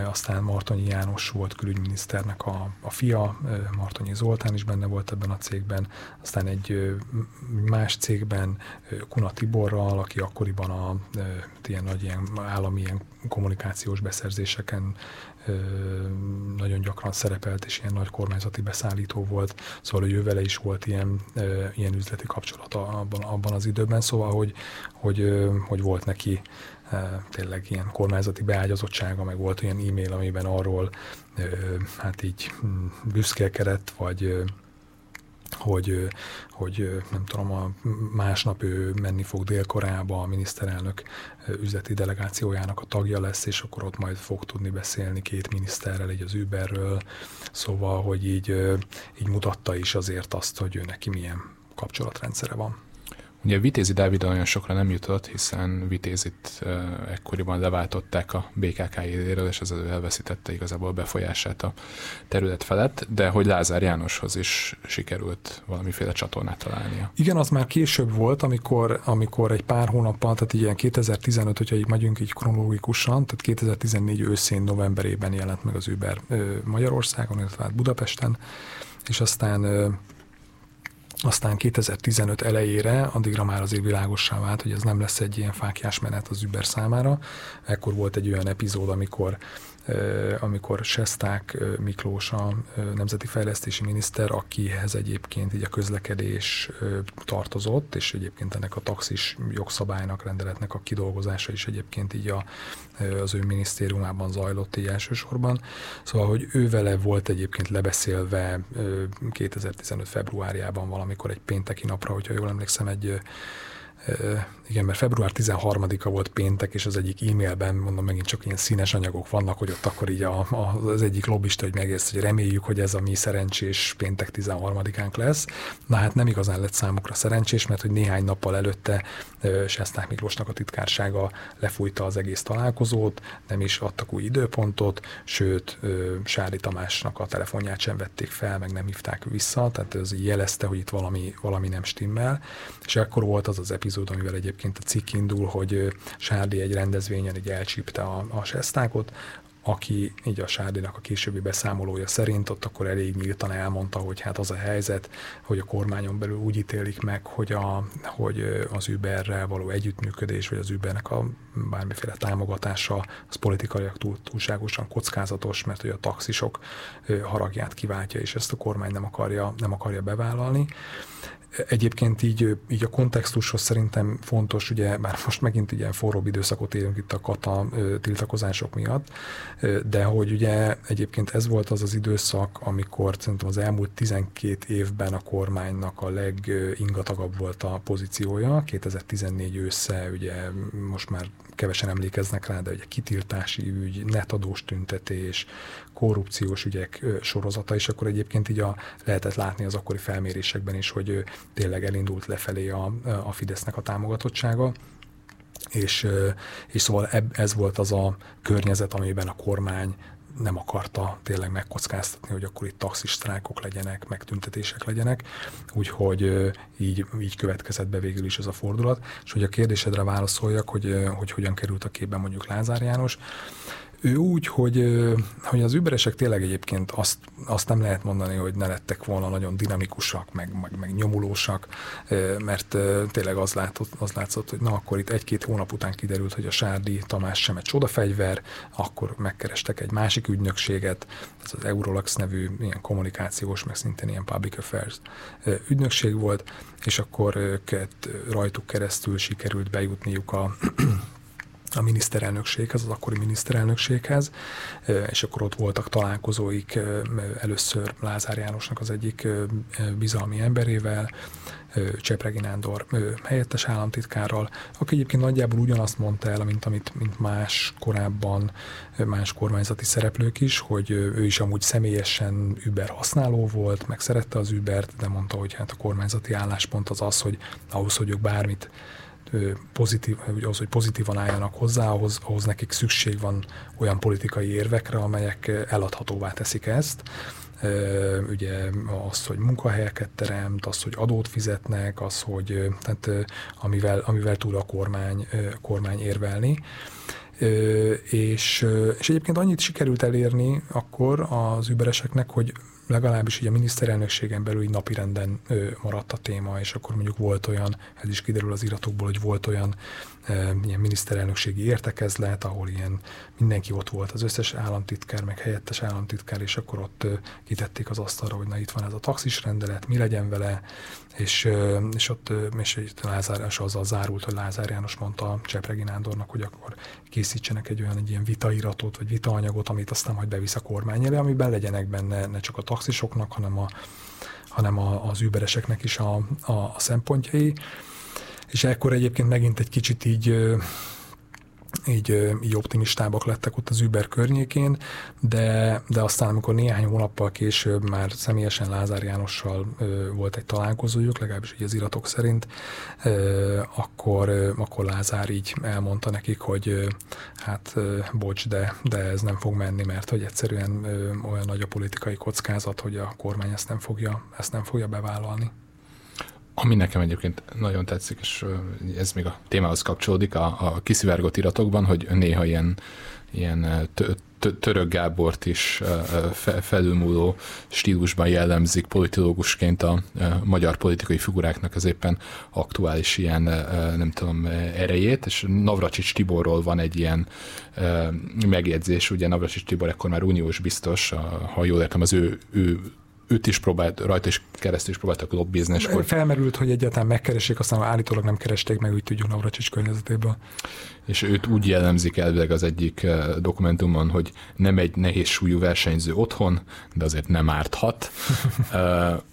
aztán Martonyi János volt külügyminiszternek a, a fia, Martonyi Zoltán is benne volt ebben a cégben, aztán egy más cégben Kuna Tiborral, aki akkoriban a ilyen nagy ilyen állami ilyen kommunikációs beszerzéseken nagyon gyakran szerepelt, és ilyen nagy kormányzati beszállító volt, szóval ő vele is volt ilyen, ilyen üzleti kapcsolata abban, abban az időben, szóval hogy, hogy, hogy volt neki tényleg ilyen kormányzati beágyazottsága, meg volt olyan e-mail, amiben arról hát így hm, büszkélkedett, vagy hogy, hogy nem tudom, a másnap ő menni fog Dél-Koreába, a miniszterelnök üzleti delegációjának a tagja lesz, és akkor ott majd fog tudni beszélni két miniszterrel, így az Uberről, szóval, hogy így, így mutatta is azért azt, hogy ő neki milyen kapcsolatrendszere van. Ugye Vitézi Dávid olyan sokra nem jutott, hiszen Vitézit ekkoriban leváltották a BKK éréről, és az elveszítette igazából befolyását a terület felett, de hogy Lázár Jánoshoz is sikerült valamiféle csatornát találnia. Igen, az már később volt, amikor, amikor egy pár hónappal, tehát ilyen 2015, hogyha így megyünk így kronológikusan, tehát 2014 őszén, novemberében jelent meg az Uber Magyarországon, illetve hát Budapesten, és aztán aztán 2015 elejére, addigra már azért világossá vált, hogy ez nem lesz egy ilyen fákjás menet az Uber számára. Ekkor volt egy olyan epizód, amikor amikor Sesták Miklós a nemzeti fejlesztési miniszter, akihez egyébként így a közlekedés tartozott, és egyébként ennek a taxis jogszabálynak, rendeletnek a kidolgozása is egyébként így a, az ő minisztériumában zajlott így elsősorban. Szóval, hogy ő vele volt egyébként lebeszélve 2015 februárjában valamikor egy pénteki napra, hogyha jól emlékszem, egy igen, mert február 13-a volt péntek, és az egyik e-mailben, mondom, megint csak ilyen színes anyagok vannak, hogy ott akkor így a, a, az egyik lobbista, hogy megérsz, hogy reméljük, hogy ez a mi szerencsés péntek 13-ánk lesz. Na hát nem igazán lett számukra szerencsés, mert hogy néhány nappal előtte Sesták Miklósnak a titkársága lefújta az egész találkozót, nem is adtak új időpontot, sőt, Sári Tamásnak a telefonját sem vették fel, meg nem hívták vissza, tehát ez jelezte, hogy itt valami, valami nem stimmel, és akkor volt az az epizód, amivel egyébként a cikk indul, hogy Sárdi egy rendezvényen így elcsípte a, a sesztákot, aki így a Sárdinak a későbbi beszámolója szerint ott akkor elég nyíltan elmondta, hogy hát az a helyzet, hogy a kormányon belül úgy ítélik meg, hogy, a, hogy az Uberrel való együttműködés, vagy az Ubernek a bármiféle támogatása, az politikaiak túl, túlságosan kockázatos, mert hogy a taxisok haragját kiváltja, és ezt a kormány nem akarja, nem akarja bevállalni. Egyébként így, így a kontextushoz szerintem fontos, ugye bár most megint ilyen forróbb időszakot élünk itt a kata tiltakozások miatt, de hogy ugye egyébként ez volt az az időszak, amikor szerintem az elmúlt 12 évben a kormánynak a legingatagabb volt a pozíciója. 2014 ősze, ugye most már kevesen emlékeznek rá, de ugye kitiltási ügy, netadós tüntetés, korrupciós ügyek sorozata, és akkor egyébként így a, lehetett látni az akkori felmérésekben is, hogy tényleg elindult lefelé a, a Fidesznek a támogatottsága. És, és szóval ez volt az a környezet, amiben a kormány nem akarta tényleg megkockáztatni, hogy akkor itt taxisztrákok legyenek, megtüntetések legyenek, úgyhogy így, így következett be végül is ez a fordulat. És hogy a kérdésedre válaszoljak, hogy, hogy hogyan került a képben mondjuk Lázár János, ő úgy, hogy, hogy az überesek tényleg egyébként azt, azt nem lehet mondani, hogy ne lettek volna nagyon dinamikusak, meg, meg, meg nyomulósak, mert tényleg az, látott, az látszott, hogy na akkor itt egy-két hónap után kiderült, hogy a Sárdi Tamás sem egy csodafegyver, akkor megkerestek egy másik ügynökséget, ez az Eurolax nevű ilyen kommunikációs, meg szintén ilyen public affairs ügynökség volt, és akkor őket rajtuk keresztül sikerült bejutniuk a a miniszterelnökséghez, az akkori miniszterelnökséghez, és akkor ott voltak találkozóik először Lázár Jánosnak az egyik bizalmi emberével, Csepregi Nándor helyettes államtitkárral, aki egyébként nagyjából ugyanazt mondta el, mint amit mint más korábban más kormányzati szereplők is, hogy ő is amúgy személyesen Uber használó volt, meg szerette az Ubert, de mondta, hogy hát a kormányzati álláspont az az, hogy ahhoz, hogy ők bármit pozitív, az, hogy pozitívan álljanak hozzá, ahhoz, ahhoz nekik szükség van olyan politikai érvekre, amelyek eladhatóvá teszik ezt. Ugye az, hogy munkahelyeket teremt, az, hogy adót fizetnek, az, hogy tehát, amivel, amivel tud a kormány, kormány érvelni. És, és egyébként annyit sikerült elérni akkor az übereseknek, hogy legalábbis így a miniszterelnökségen belül így napirenden maradt a téma, és akkor mondjuk volt olyan, ez is kiderül az iratokból, hogy volt olyan ilyen miniszterelnökségi értekezlet, ahol ilyen mindenki ott volt, az összes államtitkár, meg helyettes államtitkár, és akkor ott kitették az asztalra, hogy na itt van ez a taxis rendelet, mi legyen vele, és, és ott és Lázár, és azzal zárult, hogy Lázár János mondta Csepregi Nándornak, hogy akkor készítsenek egy olyan egy ilyen vitairatot, vagy vitaanyagot, amit aztán majd bevisz a kormány elé, amiben legyenek benne ne csak a taxisoknak, hanem a hanem a, az übereseknek is a, a, a szempontjai. És ekkor egyébként megint egy kicsit így így, így optimistábbak lettek ott az Uber környékén, de, de aztán amikor néhány hónappal később már személyesen Lázár Jánossal ö, volt egy találkozójuk, legalábbis így az iratok szerint, ö, akkor, ö, akkor Lázár így elmondta nekik, hogy ö, hát ö, bocs, de, de ez nem fog menni, mert hogy egyszerűen ö, olyan nagy a politikai kockázat, hogy a kormány ezt nem fogja, ezt nem fogja bevállalni. Ami nekem egyébként nagyon tetszik, és ez még a témához kapcsolódik, a, a kiszivárgott iratokban, hogy néha ilyen, ilyen török Gábort is felülmúló stílusban jellemzik politológusként a magyar politikai figuráknak az éppen aktuális ilyen, nem tudom, erejét, és Navracsics Tiborról van egy ilyen megjegyzés, ugye Navracsics Tibor ekkor már uniós biztos, ha jól értem, az ő, ő őt is próbált, rajta is keresztül is próbáltak lobbizni. És akkor... Felmerült, hogy egyáltalán megkeressék, aztán állítólag nem keresték meg, úgy tudjuk Navracsics környezetéből. És őt úgy jellemzik elvileg az egyik eh, dokumentumon, hogy nem egy nehéz súlyú versenyző otthon, de azért nem árthat. [laughs]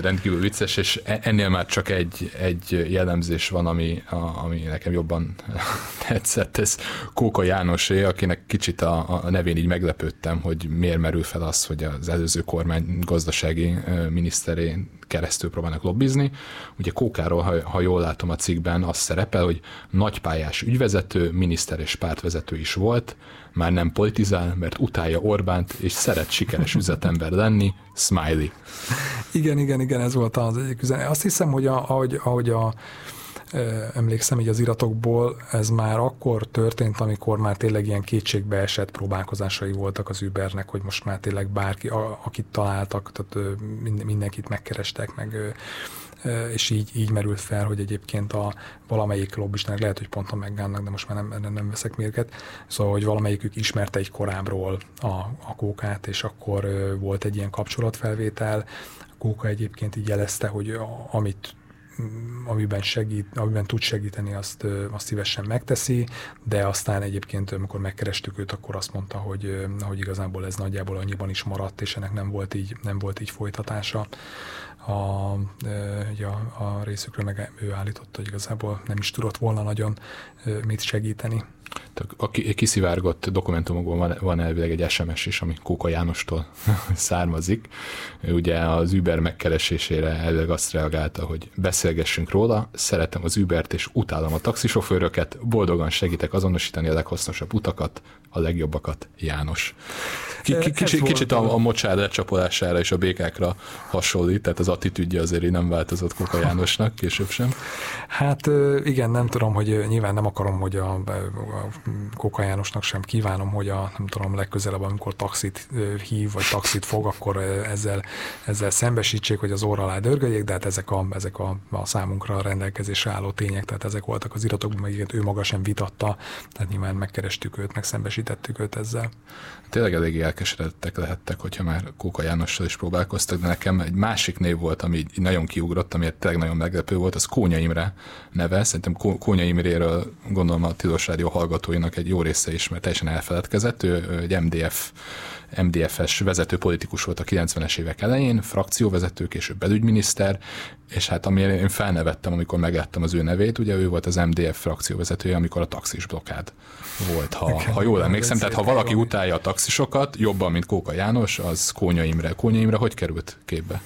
Rendkívül vicces, és e- ennél már csak egy, egy jellemzés van, ami, a, ami nekem jobban [laughs] tetszett. Ez Kóka Jánosé, akinek kicsit a, a nevén így meglepődtem, hogy miért merül fel az, hogy az előző kormány gazdasági miniszterén keresztül próbálnak lobbizni. Ugye Kókáról, ha, ha jól látom a cikkben, az szerepel, hogy nagypályás ügyvezető, miniszter és pártvezető is volt, már nem politizál, mert utálja Orbánt, és szeret sikeres üzletember lenni, smiley. Igen, igen, igen, ez volt az egyik üzenet. Azt hiszem, hogy a, ahogy, ahogy a, emlékszem így az iratokból, ez már akkor történt, amikor már tényleg ilyen kétségbe esett próbálkozásai voltak az Ubernek, hogy most már tényleg bárki, akit találtak, tehát mindenkit megkerestek, meg és így, így merült fel, hogy egyébként a valamelyik lobbistának, lehet, hogy pont a megánnak, de most már nem, nem, veszek mérget, szóval, hogy valamelyikük ismerte egy korábbról a, a kókát, és akkor volt egy ilyen kapcsolatfelvétel. A kóka egyébként így jelezte, hogy amit amiben, segít, amiben tud segíteni, azt, azt szívesen megteszi, de aztán egyébként, amikor megkerestük őt, akkor azt mondta, hogy, hogy igazából ez nagyjából annyiban is maradt, és ennek nem volt így, nem volt így folytatása a, ugye a, a részükről meg ő állította, hogy igazából nem is tudott volna nagyon mit segíteni. A kiszivárgott dokumentumokban van, van elvileg egy SMS is, ami Kóka Jánostól [laughs] származik. Ő ugye az Uber megkeresésére elvileg azt reagálta, hogy beszélgessünk róla, szeretem az Ubert és utálom a taxisofőröket, boldogan segítek azonosítani a leghasznosabb utakat, a legjobbakat, János. Kicsit, kicsit a, a mocsár lecsapolására és a békákra hasonlít, tehát az attitűdje azért nem változott Koka Jánosnak, később sem. Hát igen, nem tudom, hogy nyilván nem akarom, hogy a, a Koka Jánosnak sem kívánom, hogy a nem tudom, legközelebb, amikor taxit hív, vagy taxit fog, akkor ezzel, ezzel szembesítsék, hogy az orra alá dörgöljék, de hát ezek a, ezek a, a számunkra rendelkezésre álló tények, tehát ezek voltak az iratokban, meg ő maga sem vitatta, tehát nyilván megkerestük őt, megszembesítettük őt ezzel. Tényleg eléggé elkeseredettek lehettek, hogyha már Kóka Jánossal is próbálkoztak, de nekem egy másik név volt, ami nagyon kiugrott, ami tényleg nagyon meglepő volt, az Kónya Imre neve. Szerintem Kónya Imréről gondolom a Tilos Rádió hallgatóinak egy jó része is, mert teljesen elfeledkezett. Ő egy MDF MDF-es vezető politikus volt a 90-es évek elején, frakcióvezető, később belügyminiszter, és hát amire én felnevettem, amikor megláttam az ő nevét, ugye ő volt az MDF frakcióvezetője, amikor a taxis blokkád volt, ha, ha jól emlékszem. Tehát ha valaki utálja a taxisokat jobban, mint Kóka János, az Kónya Imre. Kónya Imre hogy került képbe?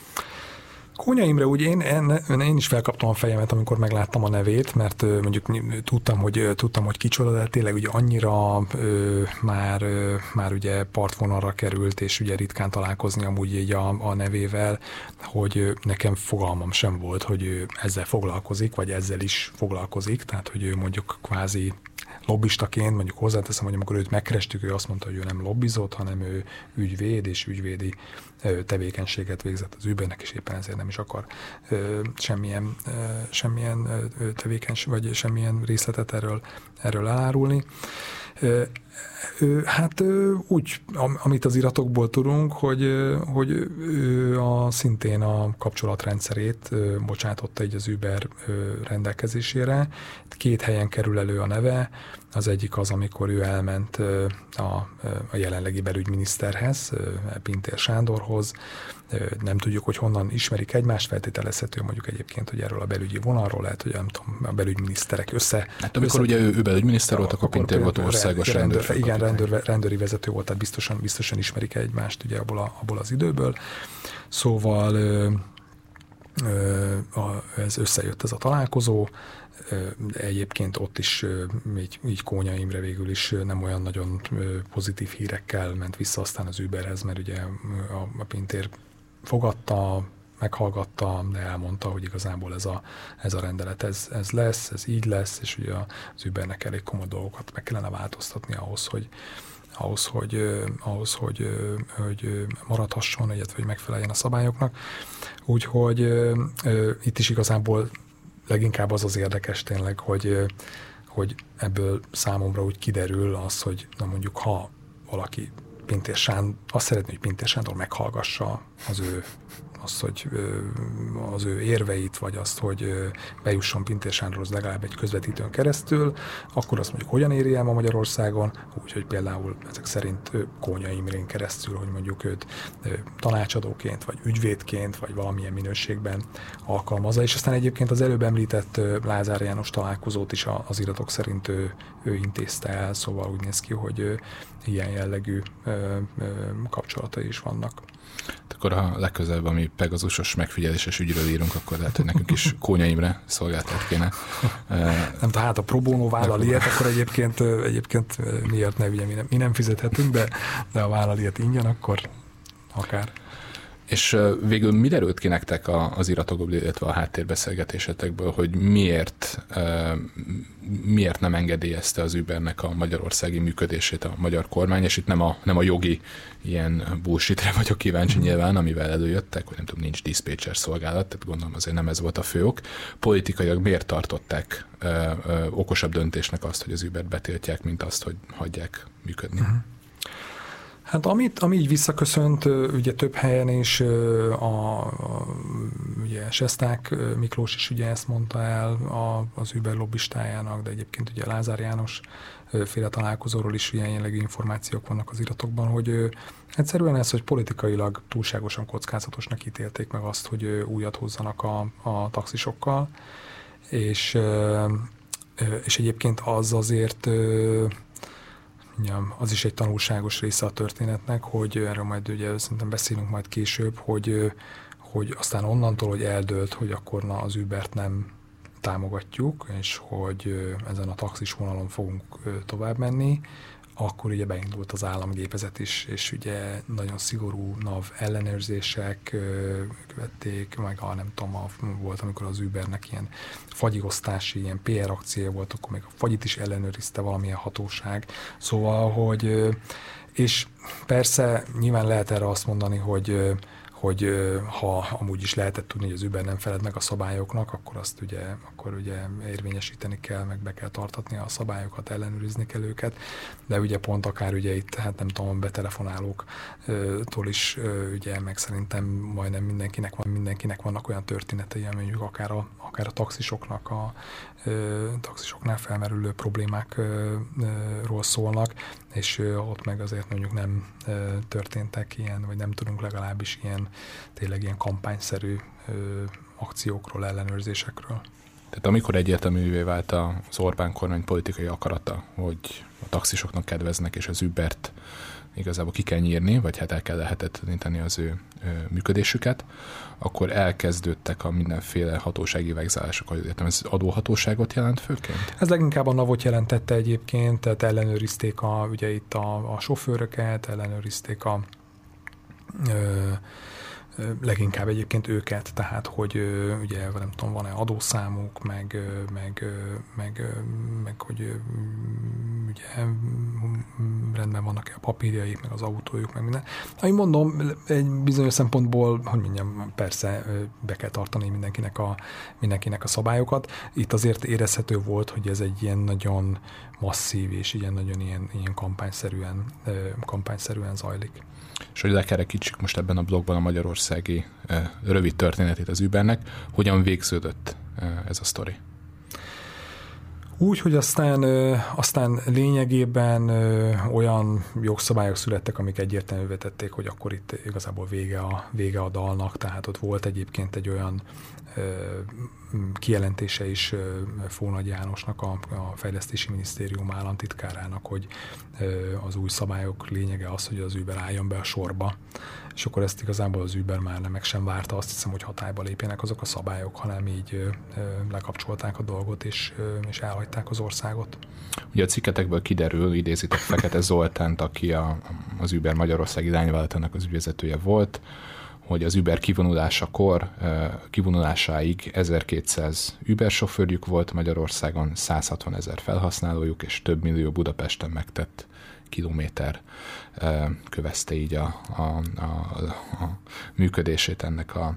Kónya Imre, úgy én, én, én is felkaptam a fejemet, amikor megláttam a nevét, mert mondjuk tudtam, hogy, tudtam, hogy kicsoda, de tényleg ugye annyira ö, már, ö, már ugye partvonalra került, és ugye ritkán találkozni amúgy így a, a nevével, hogy nekem fogalmam sem volt, hogy ő ezzel foglalkozik, vagy ezzel is foglalkozik, tehát hogy ő mondjuk kvázi lobbistaként, mondjuk hozzáteszem, hogy amikor őt megkerestük, ő azt mondta, hogy ő nem lobbizott, hanem ő ügyvéd és ügyvédi tevékenységet végzett az Ubernek, és éppen ezért nem is akar semmilyen, semmilyen tevékenység, vagy semmilyen részletet erről, erről elárulni. Hát úgy, amit az iratokból tudunk, hogy, hogy ő a, szintén a kapcsolatrendszerét bocsátotta így az Uber rendelkezésére. Két helyen kerül elő a neve, az egyik az, amikor ő elment a, a jelenlegi belügyminiszterhez, Pintér Sándorhoz. Nem tudjuk, hogy honnan ismerik egymást, feltételezhető mondjuk egyébként, hogy erről a belügyi vonalról lehet, hogy nem tudom, a belügyminiszterek össze. Hát amikor össze, ugye ő, ő belügyminiszter volt, akkor Pintér volt országos rendőr. Rendőr igen, rendőr, rendőri vezető volt, tehát biztosan, biztosan ismerik egymást ugye abból, a, abból az időből. Szóval ez összejött ez a találkozó, Egyébként ott is így, így Kónya Imre végül is nem olyan nagyon pozitív hírekkel ment vissza aztán az Uberhez, mert ugye a, a Pintér fogadta, meghallgatta, de elmondta, hogy igazából ez a, ez a rendelet ez, ez lesz, ez így lesz, és ugye az Ubernek elég komoly dolgokat meg kellene változtatni ahhoz, hogy, ahhoz, hogy, ahhoz, hogy, hogy maradhasson, illetve hogy megfeleljen a szabályoknak. Úgyhogy itt is igazából leginkább az az érdekes tényleg, hogy, hogy ebből számomra úgy kiderül az, hogy na mondjuk ha valaki Pintér Sándor, azt szeretné, hogy Pintér Sándor meghallgassa az ő azt, hogy az ő érveit, vagy azt, hogy bejusson Pintér Sándorhoz legalább egy közvetítőn keresztül, akkor azt mondjuk hogyan éri el ma Magyarországon, úgyhogy például ezek szerint Kónya Imrén keresztül, hogy mondjuk őt tanácsadóként, vagy ügyvédként, vagy valamilyen minőségben alkalmazza, és aztán egyébként az előbb említett Lázár János találkozót is az iratok szerint ő, ő intézte el, szóval úgy néz ki, hogy ilyen jellegű kapcsolatai is vannak. Akkor ha legközelebb, ami Pegazusos megfigyeléses ügyről írunk, akkor lehet, hogy nekünk is Kónya Imre szolgáltat kéne. [laughs] Nem, tehát a pro bono vállal ilyet, akkor egyébként, egyébként miért ne, ugye mi nem, mi nem fizethetünk, de, de a vállal ilyet ingyen, akkor akár. És végül mi derült ki nektek az iratokból, illetve a háttérbeszélgetésetekből, hogy miért, miért nem engedélyezte az Ubernek a magyarországi működését a magyar kormány, és itt nem a, nem a jogi ilyen bullshitre vagyok kíváncsi mm. nyilván, amivel előjöttek, hogy nem tudom, nincs dispatcher szolgálat, tehát gondolom azért nem ez volt a fő ok. Politikaiak miért tartották okosabb döntésnek azt, hogy az Uber-t betiltják, mint azt, hogy hagyják működni? Mm. Hát amit, ami így visszaköszönt, ugye több helyen is a, a ugye Sesták Miklós is ugye ezt mondta el a, az Uber lobbistájának, de egyébként ugye Lázár János féle találkozóról is ilyen jellegű információk vannak az iratokban, hogy egyszerűen ez, hogy politikailag túlságosan kockázatosnak ítélték meg azt, hogy újat hozzanak a, a taxisokkal, és, és egyébként az azért mondjam, az is egy tanulságos része a történetnek, hogy erről majd ugye szerintem beszélünk majd később, hogy, hogy aztán onnantól, hogy eldőlt, hogy akkor na az Ubert nem támogatjuk, és hogy ezen a taxis vonalon fogunk tovább menni, akkor ugye beindult az államgépezet is, és ugye nagyon szigorú NAV ellenőrzések követték, meg a nem tudom, a, volt, amikor az Ubernek ilyen fagyigosztási, ilyen PR akció volt, akkor még a fagyit is ellenőrizte valamilyen hatóság. Szóval, hogy és persze nyilván lehet erre azt mondani, hogy hogy ha amúgy is lehetett tudni, hogy az Uber nem feled meg a szabályoknak, akkor azt ugye, akkor ugye érvényesíteni kell, meg be kell tartatni a szabályokat, ellenőrizni kell őket, de ugye pont akár ugye itt, hát nem tudom, betelefonálóktól is ugye, meg szerintem majdnem mindenkinek van, mindenkinek vannak olyan történetei, mondjuk akár a, akár a taxisoknak a taxisoknál felmerülő problémákról szólnak, és ott meg azért mondjuk nem történtek ilyen, vagy nem tudunk legalábbis ilyen tényleg ilyen kampányszerű akciókról, ellenőrzésekről. Tehát amikor egyértelművé vált az Orbán kormány politikai akarata, hogy a taxisoknak kedveznek, és az Ubert igazából ki kell nyírni, vagy hát el kell lehetetleníteni az ő, működésüket, akkor elkezdődtek a mindenféle hatósági vegzálások, hogy értem, ez adóhatóságot jelent főként? Ez leginkább a NAVot jelentette egyébként, tehát ellenőrizték a, ugye itt a, a sofőröket, ellenőrizték a ö, leginkább egyébként őket, tehát hogy ugye nem tudom, van-e adószámuk, meg, meg, meg, meg hogy ugye rendben vannak a papírjaik, meg az autójuk, meg minden. Ahogy mondom, egy bizonyos szempontból, hogy mondjam, persze be kell tartani mindenkinek a, mindenkinek a szabályokat. Itt azért érezhető volt, hogy ez egy ilyen nagyon masszív és ilyen nagyon ilyen, ilyen kampányszerűen, kampányszerűen zajlik. És hogy lekerekítsük most ebben a blogban a magyarországi rövid történetét az Ubernek, hogyan végződött ez a sztori? Úgy, hogy aztán, aztán lényegében olyan jogszabályok születtek, amik egyértelművé tették, hogy akkor itt igazából vége a, vége a dalnak, tehát ott volt egyébként egy olyan kijelentése is Fónagy Jánosnak, a, a Fejlesztési Minisztérium államtitkárának, hogy az új szabályok lényege az, hogy az Uber álljon be a sorba, és akkor ezt igazából az Uber már nem meg sem várta, azt hiszem, hogy hatályba lépjenek azok a szabályok, hanem így lekapcsolták a dolgot, és, és elhagyták az országot. Ugye a cikketekből kiderül, idézitek Fekete Zoltánt, aki a, az Uber Magyarország irányvállalatának az ügyvezetője volt, hogy az Uber kivonulásakor, kivonulásáig 1200 Uber sofőrjük volt Magyarországon, 160 ezer felhasználójuk, és több millió Budapesten megtett kilométer kövezte így a, a, a, a működését ennek a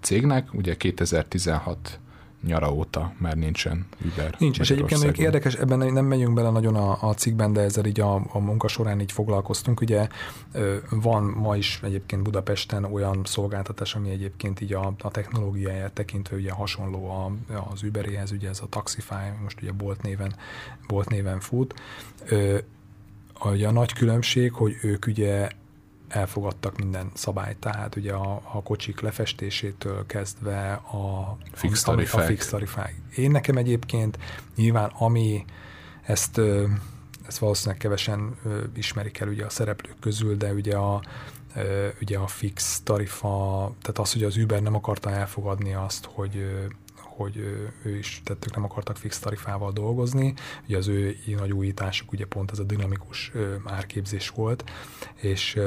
cégnek. Ugye 2016 nyara óta már nincsen Uber. Nincs, és egyébként még érdekes, ebben nem megyünk bele nagyon a, a cikkben, de ezzel így a, a munka során így foglalkoztunk. Ugye van ma is egyébként Budapesten olyan szolgáltatás, ami egyébként így a, a technológiáját tekintve ugye hasonló a, az Uberéhez, ugye ez a Taxify, most ugye Bolt néven, Bolt néven fut. Ugye a nagy különbség, hogy ők ugye elfogadtak minden szabályt, tehát ugye a, a kocsik lefestésétől kezdve a fix tarifák. A fix tarifák. Én nekem egyébként nyilván ami ezt, ezt valószínűleg kevesen ismerik el ugye a szereplők közül, de ugye a, ugye a fix tarifa, tehát az, hogy az Uber nem akarta elfogadni azt, hogy hogy ő is, tehát nem akartak fix tarifával dolgozni. Ugye az ő nagy újításuk ugye pont ez a dinamikus árképzés volt, és,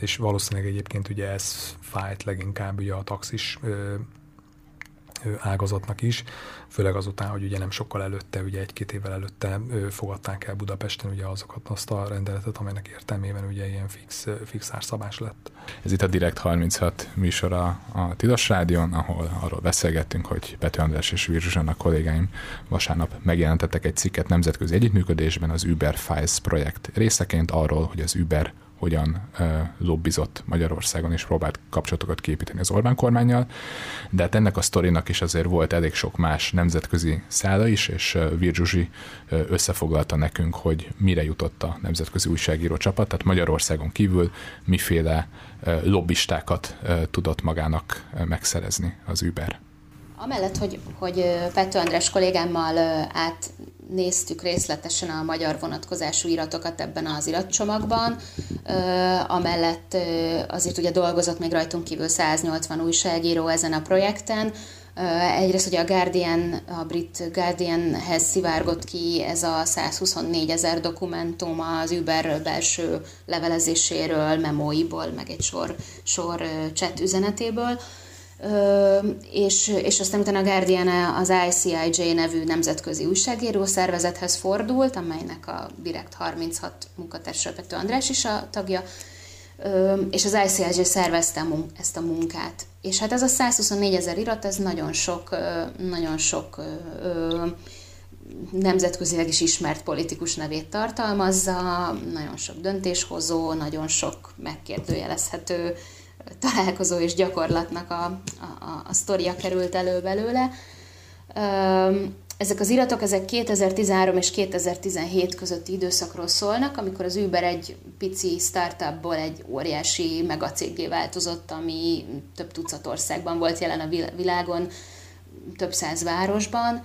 és valószínűleg egyébként ugye ez fájt leginkább ugye a taxis ágazatnak is, főleg azután, hogy ugye nem sokkal előtte, ugye egy-két évvel előtte fogadták el Budapesten ugye azokat, azt a rendeletet, amelynek értelmében ugye ilyen fix, fix árszabás lett. Ez itt a Direkt 36 műsora a Tilos Rádion, ahol arról beszélgettünk, hogy Pető András és Virzsuzsannak kollégáim vasárnap megjelentettek egy cikket nemzetközi együttműködésben az Uber Files projekt részeként arról, hogy az Uber hogyan lobbizott Magyarországon, és próbált kapcsolatokat képíteni az Orbán kormányjal, de hát ennek a sztorinak is azért volt elég sok más nemzetközi szála is, és Virzsuzsi összefoglalta nekünk, hogy mire jutott a nemzetközi újságíró csapat, tehát Magyarországon kívül miféle lobbistákat tudott magának megszerezni az Uber. Amellett, hogy, hogy Pető András kollégámmal átnéztük részletesen a magyar vonatkozású iratokat ebben az iratcsomagban, amellett azért ugye dolgozott még rajtunk kívül 180 újságíró ezen a projekten, Egyrészt ugye a Guardian, a brit Guardianhez szivárgott ki ez a 124 ezer dokumentum az Uber belső levelezéséről, memóiból, meg egy sor, sor chat üzenetéből és, és aztán utána a Guardian az ICIJ nevű nemzetközi újságíró szervezethez fordult, amelynek a Direkt 36 munkatársa Pető András is a tagja, és az ICIJ szervezte ezt a munkát. És hát ez a 124 ezer irat, ez nagyon sok, nagyon sok nemzetközileg is ismert politikus nevét tartalmazza, nagyon sok döntéshozó, nagyon sok megkérdőjelezhető találkozó és gyakorlatnak a, a, a sztoria került elő belőle. Ezek az iratok, ezek 2013 és 2017 közötti időszakról szólnak, amikor az Uber egy pici startupból egy óriási megacéggé változott, ami több tucat országban volt jelen a világon, több száz városban.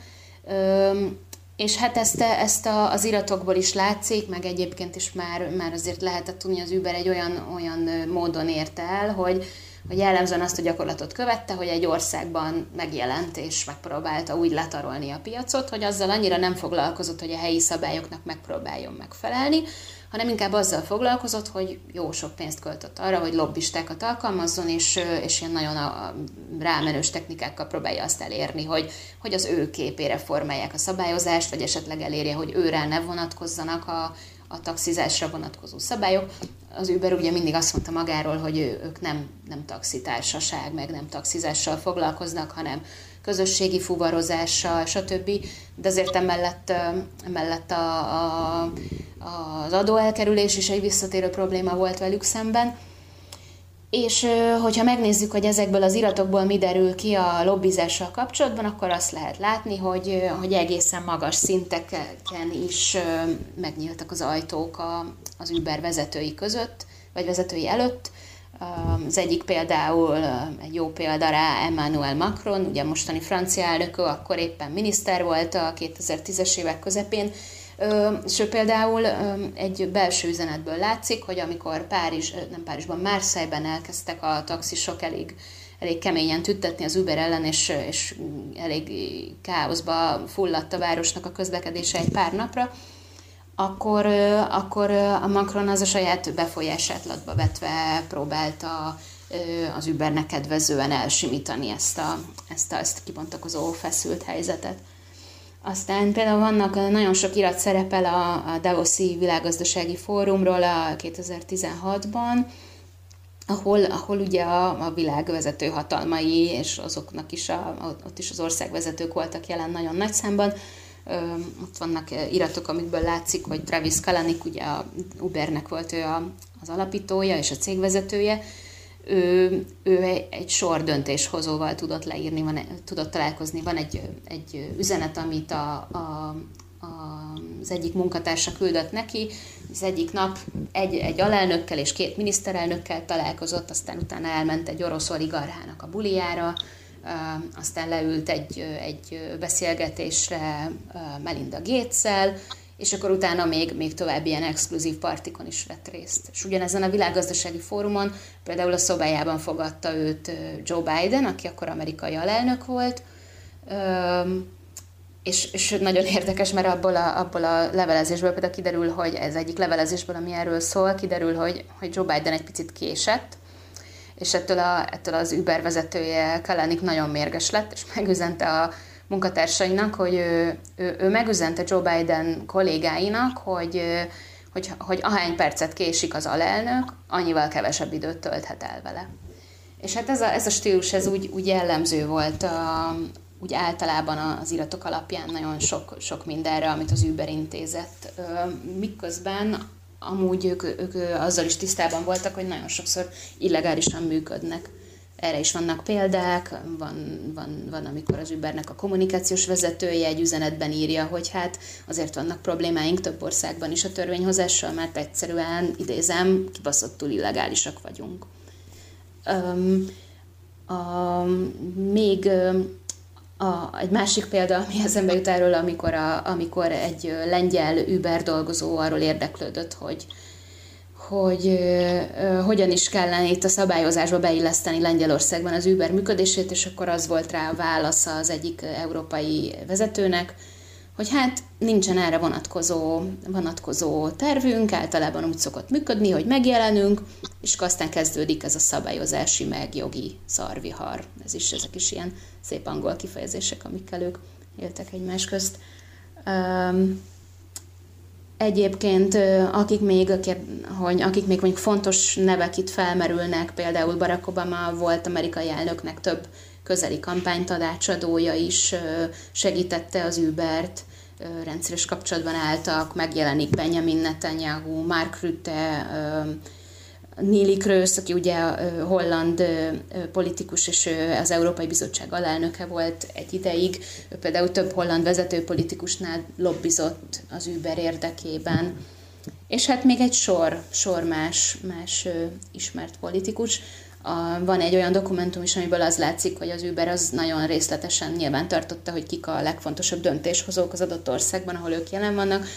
És hát ezt, ezt a, az iratokból is látszik, meg egyébként is már, már azért lehetett tudni, az Uber egy olyan, olyan módon érte el, hogy, hogy jellemzően azt a gyakorlatot követte, hogy egy országban megjelent és megpróbálta úgy letarolni a piacot, hogy azzal annyira nem foglalkozott, hogy a helyi szabályoknak megpróbáljon megfelelni, hanem inkább azzal foglalkozott, hogy jó sok pénzt költött arra, hogy lobbistákat alkalmazzon, és, és ilyen nagyon a rámenős technikákkal próbálja azt elérni, hogy, hogy az ő képére formálják a szabályozást, vagy esetleg elérje, hogy őre ne vonatkozzanak a, a taxizásra vonatkozó szabályok. Az Uber ugye mindig azt mondta magáról, hogy ők nem, nem taxitársaság, meg nem taxizással foglalkoznak, hanem közösségi fuvarozással, stb. De azért emellett, emellett a, a, az adóelkerülés is egy visszatérő probléma volt velük szemben. És hogyha megnézzük, hogy ezekből az iratokból mi derül ki a lobbizással kapcsolatban, akkor azt lehet látni, hogy, hogy egészen magas szinteken is megnyíltak az ajtók az Uber vezetői között, vagy vezetői előtt. Az egyik például, egy jó példa rá Emmanuel Macron, ugye mostani francia elnök, akkor éppen miniszter volt a 2010-es évek közepén, és például egy belső üzenetből látszik, hogy amikor Párizs, nem Párizsban, Marseille-ben elkezdtek a taxisok elég, elég keményen tüttetni az Uber ellen, és, és elég káoszba fulladt a városnak a közlekedése egy pár napra, akkor, akkor a Macron az a saját befolyását latba vetve próbálta az Ubernek kedvezően elsimítani ezt a, ezt a, ezt a kibontakozó feszült helyzetet. Aztán például vannak, nagyon sok irat szerepel a, a Davoszi Világgazdasági Fórumról a 2016-ban, ahol, ahol ugye a, a világ vezető hatalmai, és azoknak is, a, ott is az országvezetők voltak jelen nagyon nagy számban, ott vannak iratok, amikből látszik, hogy Travis Kalanick, ugye a Ubernek volt ő a, az alapítója és a cégvezetője, ő, ő egy sor döntéshozóval tudott leírni, van, tudott találkozni. Van egy, egy üzenet, amit a, a, a, az egyik munkatársa küldött neki. Az egyik nap egy, egy alelnökkel és két miniszterelnökkel találkozott, aztán utána elment egy orosz oligarchának a buliára, aztán leült egy, egy beszélgetésre Melinda Gates-el, és akkor utána még, még további ilyen exkluzív partikon is vett részt. És ugyanezen a világgazdasági fórumon például a szobájában fogadta őt Joe Biden, aki akkor amerikai alelnök volt, és, és nagyon érdekes, mert abból a, abból a levelezésből például kiderül, hogy ez egyik levelezésből, ami erről szól, kiderül, hogy, hogy Joe Biden egy picit késett, és ettől, a, ettől az Uber vezetője Kalanik nagyon mérges lett, és megüzente a munkatársainak, hogy ő, ő, ő megüzente Joe Biden kollégáinak, hogy, hogy, hogy ahány percet késik az alelnök, annyival kevesebb időt tölthet el vele. És hát ez a, ez a stílus, ez úgy, úgy jellemző volt a, úgy általában az iratok alapján nagyon sok, sok mindenre, amit az Uber intézett. Miközben amúgy ők, ők azzal is tisztában voltak, hogy nagyon sokszor illegálisan működnek. Erre is vannak példák, van, van, van amikor az Ubernek a kommunikációs vezetője egy üzenetben írja, hogy hát azért vannak problémáink több országban is a törvényhozással, mert egyszerűen, idézem, kibaszottul illegálisak vagyunk. Um, a, még a, egy másik példa, ami eszembe jut erről, amikor, a, amikor egy lengyel Uber dolgozó arról érdeklődött, hogy, hogy uh, hogyan is kellene itt a szabályozásba beilleszteni Lengyelországban az Uber működését, és akkor az volt rá a válasza az egyik európai vezetőnek, hogy hát nincsen erre vonatkozó, vonatkozó tervünk, általában úgy szokott működni, hogy megjelenünk, és aztán kezdődik ez a szabályozási meg jogi szarvihar. Ez is, ezek is ilyen szép angol kifejezések, amikkel ők éltek egymás közt. Um, Egyébként, akik még, hogy akik még mondjuk fontos nevek itt felmerülnek, például Barack Obama volt amerikai elnöknek több közeli kampánytanácsadója is segítette az Ubert, rendszeres kapcsolatban álltak, megjelenik Benjamin Netanyahu, Mark Rutte, Nili Krösz, aki ugye holland politikus, és az Európai Bizottság alelnöke volt egy ideig, ő például több holland vezető politikusnál lobbizott az Uber érdekében. És hát még egy sor, sor más, más ismert politikus. A, van egy olyan dokumentum is, amiből az látszik, hogy az Uber az nagyon részletesen nyilván tartotta, hogy kik a legfontosabb döntéshozók az adott országban, ahol ők jelen vannak,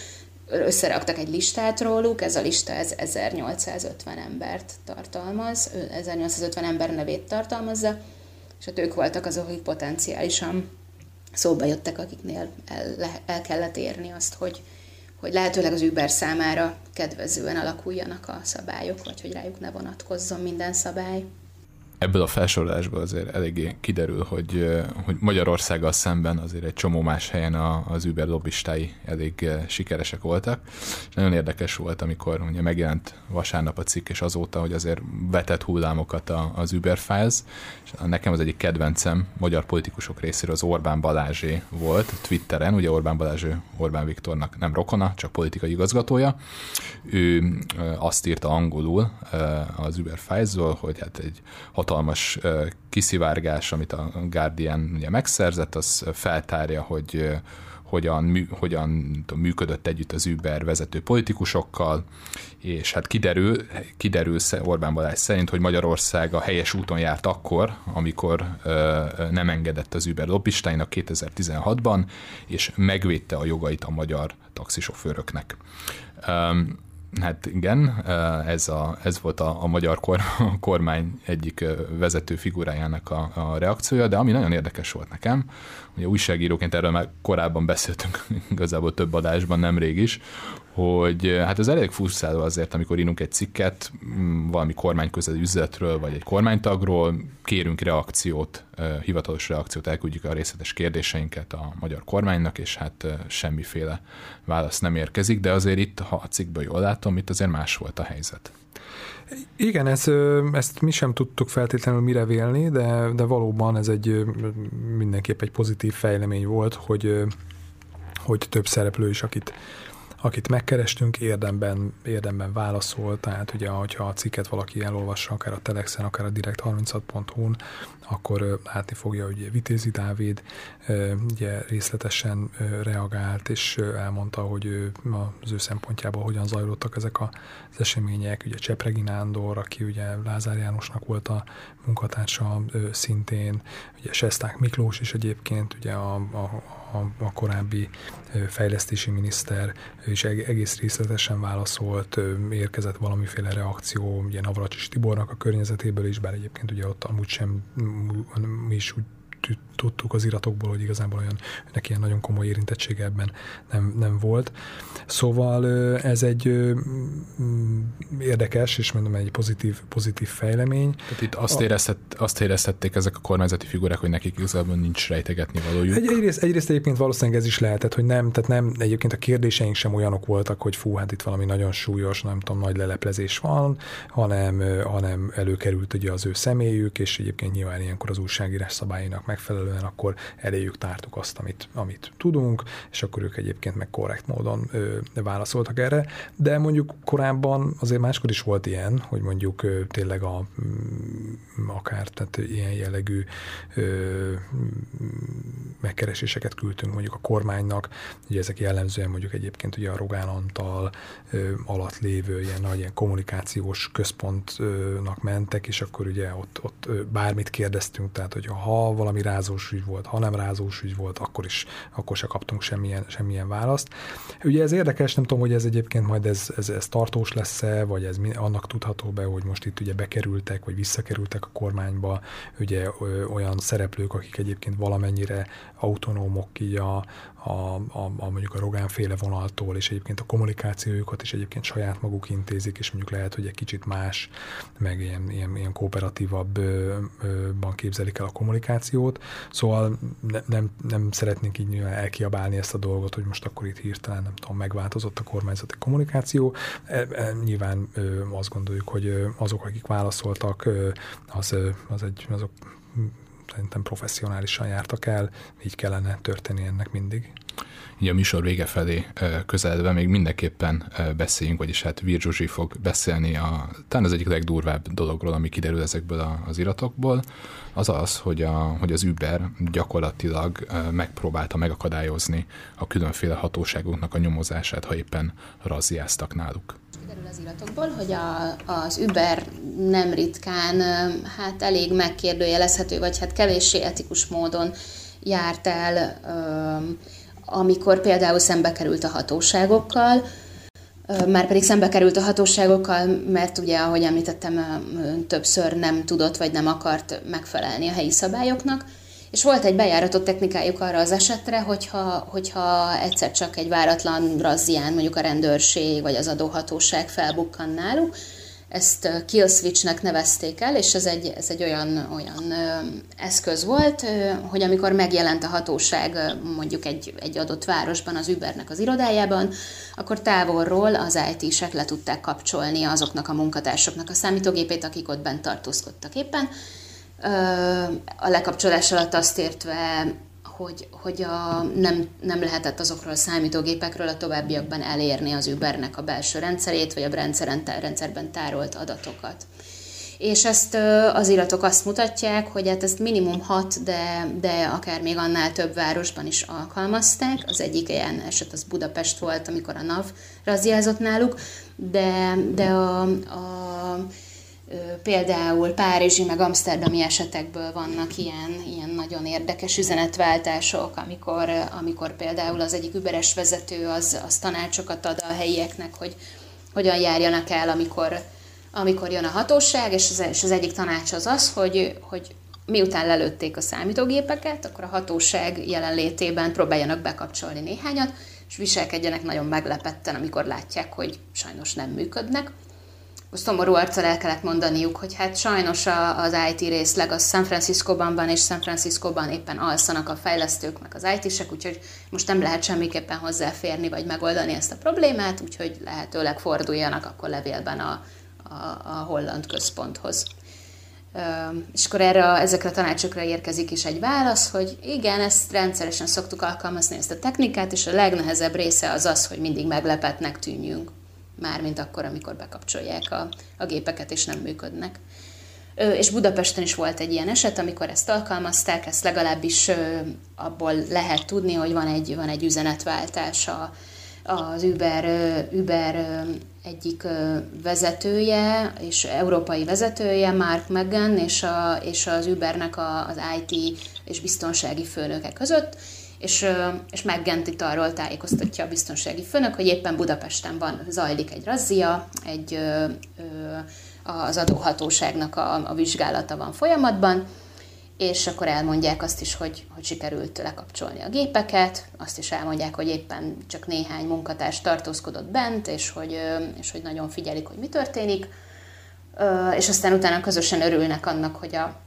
összeraktak egy listát róluk, ez a lista ez 1850 embert tartalmaz, 1850 ember nevét tartalmazza, és hát ők voltak azok, akik potenciálisan szóba jöttek, akiknél el, el kellett érni azt, hogy, hogy lehetőleg az Uber számára kedvezően alakuljanak a szabályok, vagy hogy rájuk ne vonatkozzon minden szabály. Ebből a felsorolásból azért eléggé kiderül, hogy, hogy Magyarországgal szemben azért egy csomó más helyen az Uber lobbistái elég sikeresek voltak. És nagyon érdekes volt, amikor ugye megjelent vasárnap a cikk, és azóta, hogy azért vetett hullámokat az Uber Files, és nekem az egyik kedvencem magyar politikusok részéről az Orbán Balázsé volt Twitteren, ugye Orbán Balázsé Orbán Viktornak nem rokona, csak politikai igazgatója. Ő azt írta angolul az Uber Files-ról, hogy hát egy hatalmas kiszivárgás, amit a Guardian ugye megszerzett, az feltárja, hogy hogyan, hogyan tudom, működött együtt az Uber vezető politikusokkal, és hát kiderül, kiderül Orbán Balázs szerint, hogy Magyarország a helyes úton járt akkor, amikor ö, nem engedett az Uber lobbistáinak 2016-ban, és megvédte a jogait a magyar taxisofőröknek. Um, Hát igen, ez, a, ez volt a, a magyar kor, a kormány egyik vezető figurájának a, a reakciója, de ami nagyon érdekes volt nekem, ugye újságíróként erről már korábban beszéltünk [laughs] igazából több adásban, nemrég is, hogy eh, hát ez elég furszáló azért, amikor írunk egy cikket mm, valami kormányközeli üzletről, vagy egy kormánytagról, kérünk reakciót, eh, hivatalos reakciót, elküldjük a részletes kérdéseinket a magyar kormánynak, és hát eh, semmiféle válasz nem érkezik, de azért itt, ha a cikkből jól látom, itt azért más volt a helyzet. Igen, ez, ezt mi sem tudtuk feltétlenül mire vélni, de, de valóban ez egy mindenképp egy pozitív fejlemény volt, hogy, hogy több szereplő is, akit akit megkerestünk, érdemben, érdemben válaszol, tehát ugye, hogyha a cikket valaki elolvassa, akár a Telexen, akár a direkt36.hu-n, akkor látni fogja, hogy Vitézi Dávid ugye részletesen reagált, és elmondta, hogy az ő szempontjából hogyan zajlottak ezek az események. Ugye Csepregi Nándor, aki ugye Lázár Jánosnak volt a munkatársa szintén, ugye Sesták Miklós is egyébként, ugye a, a, a, a korábbi fejlesztési miniszter is egész részletesen válaszolt, érkezett valamiféle reakció, ugye Navracsis Tibornak a környezetéből is, bár egyébként ugye ott amúgy sem mi is úgy tudtuk az iratokból, hogy igazából olyan, neki ilyen nagyon komoly érintettsége ebben nem, nem volt. Szóval ez egy érdekes, és mondom, egy pozitív, pozitív fejlemény. Tehát itt azt, érezhet, azt érezhették ezek a kormányzati figurák, hogy nekik igazából nincs rejtegetni valójuk. Egy, egyrészt, egyrészt egyébként valószínűleg ez is lehetett, hogy nem, tehát nem, egyébként a kérdéseink sem olyanok voltak, hogy fú, hát itt valami nagyon súlyos, nem tudom, nagy leleplezés van, hanem, hanem előkerült ugye az ő személyük, és egyébként nyilván ilyenkor az újságírás szabályainak megfelelően akkor eléjük tártuk azt, amit, amit tudunk, és akkor ők egyébként meg korrekt módon ö, válaszoltak erre, de mondjuk korábban azért máskor is volt ilyen, hogy mondjuk ö, tényleg a mm, akár tehát ilyen jellegű ö, megkereséseket küldtünk mondjuk a kormánynak, ugye ezek jellemzően mondjuk egyébként ugye a Rogán Antal ö, alatt lévő ilyen nagy ilyen kommunikációs központnak mentek, és akkor ugye ott, ott bármit kérdeztünk, tehát hogy ha valami rázós ügy volt, ha nem rázós ügy volt, akkor is, akkor se kaptunk semmilyen, semmilyen választ. Ugye ez érdekes, nem tudom, hogy ez egyébként majd ez, ez, ez tartós lesz-e, vagy ez annak tudható be, hogy most itt ugye bekerültek, vagy visszakerültek a kormányba, ugye olyan szereplők, akik egyébként valamennyire autonómok így a, a, a, a mondjuk a Rogán féle vonaltól, és egyébként a kommunikációjukat is egyébként saját maguk intézik, és mondjuk lehet, hogy egy kicsit más, meg ilyen, ilyen, ilyen kooperatívabban képzelik el a kommunikációt. Szóval ne, nem, nem szeretnénk így elkiabálni ezt a dolgot, hogy most akkor itt hirtelen, nem tudom, megváltozott a kormányzati kommunikáció. E, e, nyilván ö, azt gondoljuk, hogy azok, akik válaszoltak, az, az egy, azok szerintem professzionálisan jártak el, így kellene történni ennek mindig. Így a műsor vége felé közeledve még mindenképpen beszéljünk, vagyis hát Vir Zsuzsi fog beszélni a, talán az egyik legdurvább dologról, ami kiderül ezekből az iratokból, az az, hogy, a, hogy az Uber gyakorlatilag megpróbálta megakadályozni a különféle hatóságoknak a nyomozását, ha éppen razziáztak náluk az iratokból, hogy a, az Uber nem ritkán hát elég megkérdőjelezhető, vagy hát kevéssé etikus módon járt el, amikor például szembe került a hatóságokkal, már pedig szembe került a hatóságokkal, mert ugye, ahogy említettem, többször nem tudott vagy nem akart megfelelni a helyi szabályoknak, és volt egy bejáratott technikájuk arra az esetre, hogyha, hogyha egyszer csak egy váratlan razzián mondjuk a rendőrség vagy az adóhatóság felbukkan náluk, ezt kill switchnek nevezték el, és ez egy, ez egy olyan, olyan eszköz volt, hogy amikor megjelent a hatóság mondjuk egy, egy adott városban, az Ubernek az irodájában, akkor távolról az IT-sek le tudták kapcsolni azoknak a munkatársoknak a számítógépét, akik ott bent tartózkodtak éppen. A lekapcsolás alatt azt értve hogy, hogy a, nem, nem lehetett azokról a számítógépekről a továbbiakban elérni az Ubernek a belső rendszerét, vagy a rendszeren, rendszerben tárolt adatokat. És ezt az iratok azt mutatják, hogy hát ezt minimum hat, de, de akár még annál több városban is alkalmazták. Az egyik ilyen eset az Budapest volt, amikor a NAV razziázott náluk, de, de a, a például párizsi meg amsterdami esetekből vannak ilyen, ilyen nagyon érdekes üzenetváltások, amikor, amikor például az egyik überes vezető az, az tanácsokat ad a helyieknek, hogy hogyan járjanak el, amikor, amikor jön a hatóság, és az, és az egyik tanács az az, hogy, hogy miután lelőtték a számítógépeket, akkor a hatóság jelenlétében próbáljanak bekapcsolni néhányat, és viselkedjenek nagyon meglepetten, amikor látják, hogy sajnos nem működnek szomorú arccal el kellett mondaniuk, hogy hát sajnos a, az IT részleg az San Francisco-ban van, és San Francisco-ban éppen alszanak a fejlesztők, meg az IT-sek, úgyhogy most nem lehet semmiképpen hozzáférni, vagy megoldani ezt a problémát, úgyhogy lehetőleg forduljanak akkor levélben a, a, a holland központhoz. És akkor erre, ezekre a tanácsokra érkezik is egy válasz, hogy igen, ezt rendszeresen szoktuk alkalmazni, ezt a technikát, és a legnehezebb része az az, hogy mindig meglepetnek tűnjünk mármint akkor, amikor bekapcsolják a, a gépeket és nem működnek. És Budapesten is volt egy ilyen eset, amikor ezt alkalmazták, ezt legalábbis abból lehet tudni, hogy van egy, van egy üzenetváltás a, az Uber, Uber egyik vezetője, és európai vezetője, Mark Megan, és, a, és az Ubernek a, az IT és biztonsági főnöke között, és, és Meggent itt arról tájékoztatja a biztonsági főnök, hogy éppen Budapesten van, zajlik egy razzia, egy, az adóhatóságnak a, a vizsgálata van folyamatban, és akkor elmondják azt is, hogy, hogy sikerült lekapcsolni a gépeket, azt is elmondják, hogy éppen csak néhány munkatárs tartózkodott bent, és hogy, és hogy nagyon figyelik, hogy mi történik, és aztán utána közösen örülnek annak, hogy a,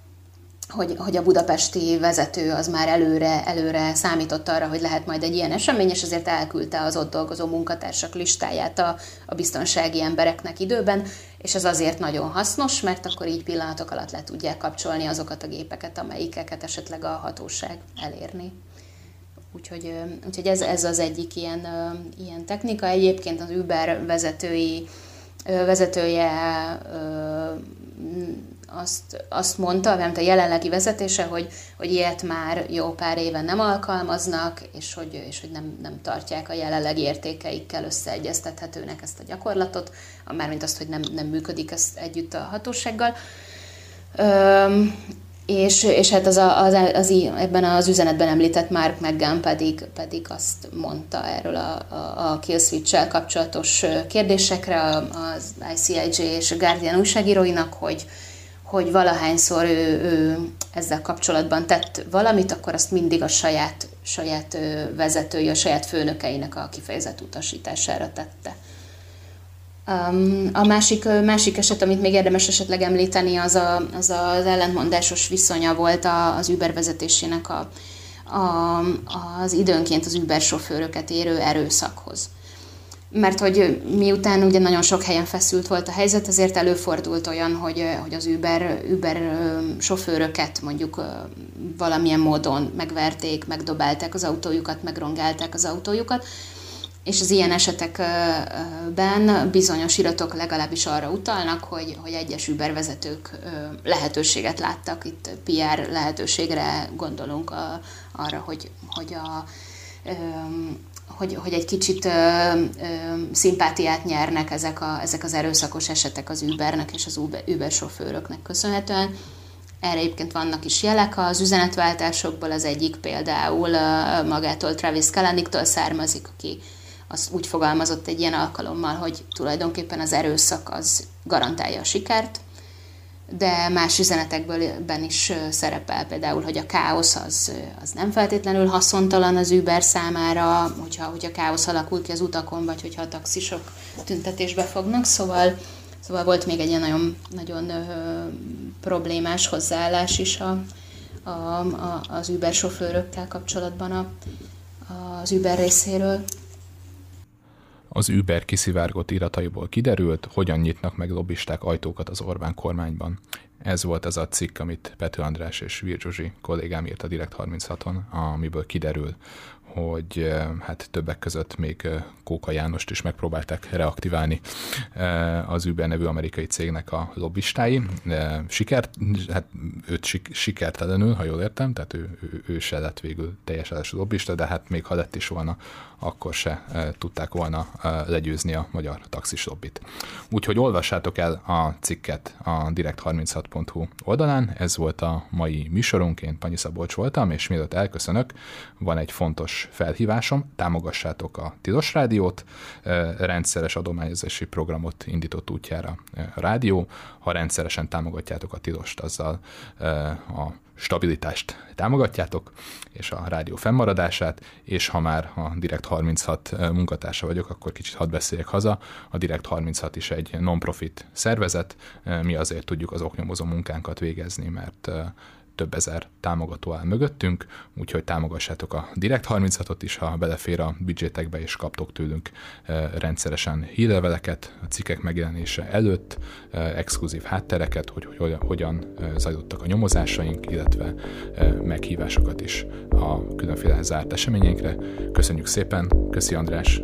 hogy, hogy a budapesti vezető az már előre, előre számított arra, hogy lehet majd egy ilyen esemény, és azért elküldte az ott dolgozó munkatársak listáját a, a biztonsági embereknek időben, és ez azért nagyon hasznos, mert akkor így pillanatok alatt le tudják kapcsolni azokat a gépeket, amelyikeket esetleg a hatóság elérni. Úgyhogy, úgyhogy ez, ez az egyik ilyen, ilyen technika. Egyébként az Uber vezetői, vezetője azt, azt mondta, nem a jelenlegi vezetése, hogy, hogy ilyet már jó pár éven nem alkalmaznak, és hogy, és hogy nem, nem tartják a jelenlegi értékeikkel összeegyeztethetőnek ezt a gyakorlatot, mármint azt, hogy nem, nem működik ez együtt a hatósággal. Öm, és, és hát az, a, az, az, ebben az üzenetben említett Mark McGann pedig, pedig azt mondta erről a, a, a Kill switch kapcsolatos kérdésekre az ICIJ és a Guardian újságíróinak, hogy, hogy valahányszor ő, ő ezzel kapcsolatban tett valamit, akkor azt mindig a saját, saját vezetői, a saját főnökeinek a kifejezett utasítására tette. A másik, másik eset, amit még érdemes esetleg említeni, az a, az, az ellentmondásos viszonya volt az Uber vezetésének a, a, az időnként az Uber sofőröket érő erőszakhoz mert hogy miután ugye nagyon sok helyen feszült volt a helyzet, ezért előfordult olyan, hogy, hogy az Uber, Uber sofőröket mondjuk valamilyen módon megverték, megdobálták az autójukat, megrongálták az autójukat, és az ilyen esetekben bizonyos iratok legalábbis arra utalnak, hogy, hogy egyes Uber vezetők lehetőséget láttak, itt PR lehetőségre gondolunk a, arra, hogy, hogy a hogy, hogy egy kicsit ö, ö, szimpátiát nyernek ezek, a, ezek az erőszakos esetek az Ubernek és az Uber, Uber sofőröknek köszönhetően. Erre egyébként vannak is jelek az üzenetváltásokból, az egyik például magától Travis Kalaniktól származik, aki az úgy fogalmazott egy ilyen alkalommal, hogy tulajdonképpen az erőszak az garantálja a sikert, de más üzenetekben is szerepel például, hogy a káosz az, az nem feltétlenül haszontalan az Uber számára, hogyha, hogyha káosz alakul ki az utakon, vagy hogyha a taxisok tüntetésbe fognak, szóval Szóval volt még egy ilyen nagyon, nagyon ö, problémás hozzáállás is a, a, a, az Uber sofőrökkel kapcsolatban a, az Uber részéről. Az Uber kiszivárgott irataiból kiderült, hogyan nyitnak meg lobbisták ajtókat az Orbán kormányban. Ez volt az a cikk, amit Pető András és Virzsuzsi kollégám írt a Direkt 36-on, amiből kiderül, hogy hát többek között még Kóka Jánost is megpróbálták reaktiválni az Uber nevű amerikai cégnek a lobbistái. Sikert, hát őt sik, sikertelenül, ha jól értem, tehát ő, ő, ő se lett végül teljes lobbista, de hát még ha lett is volna, akkor se tudták volna legyőzni a magyar taxis lobbit. Úgyhogy olvassátok el a cikket a direkt36.hu oldalán, ez volt a mai műsorunk, én Panyi Szabolcs voltam, és mielőtt elköszönök, van egy fontos felhívásom, támogassátok a Tilos Rádiót, rendszeres adományozási programot indított útjára a rádió, ha rendszeresen támogatjátok a Tilost, azzal a stabilitást támogatjátok, és a rádió fennmaradását, és ha már a Direkt 36 munkatársa vagyok, akkor kicsit hadd beszéljek haza. A Direkt 36 is egy non-profit szervezet, mi azért tudjuk az oknyomozó munkánkat végezni, mert több ezer támogató áll mögöttünk, úgyhogy támogassátok a Direkt 36-ot is, ha belefér a budgetekbe, és kaptok tőlünk rendszeresen hírleveleket a cikkek megjelenése előtt, exkluzív háttereket, hogy, hogy hogyan zajlottak a nyomozásaink, illetve meghívásokat is a különféle zárt eseményeinkre. Köszönjük szépen, köszi András!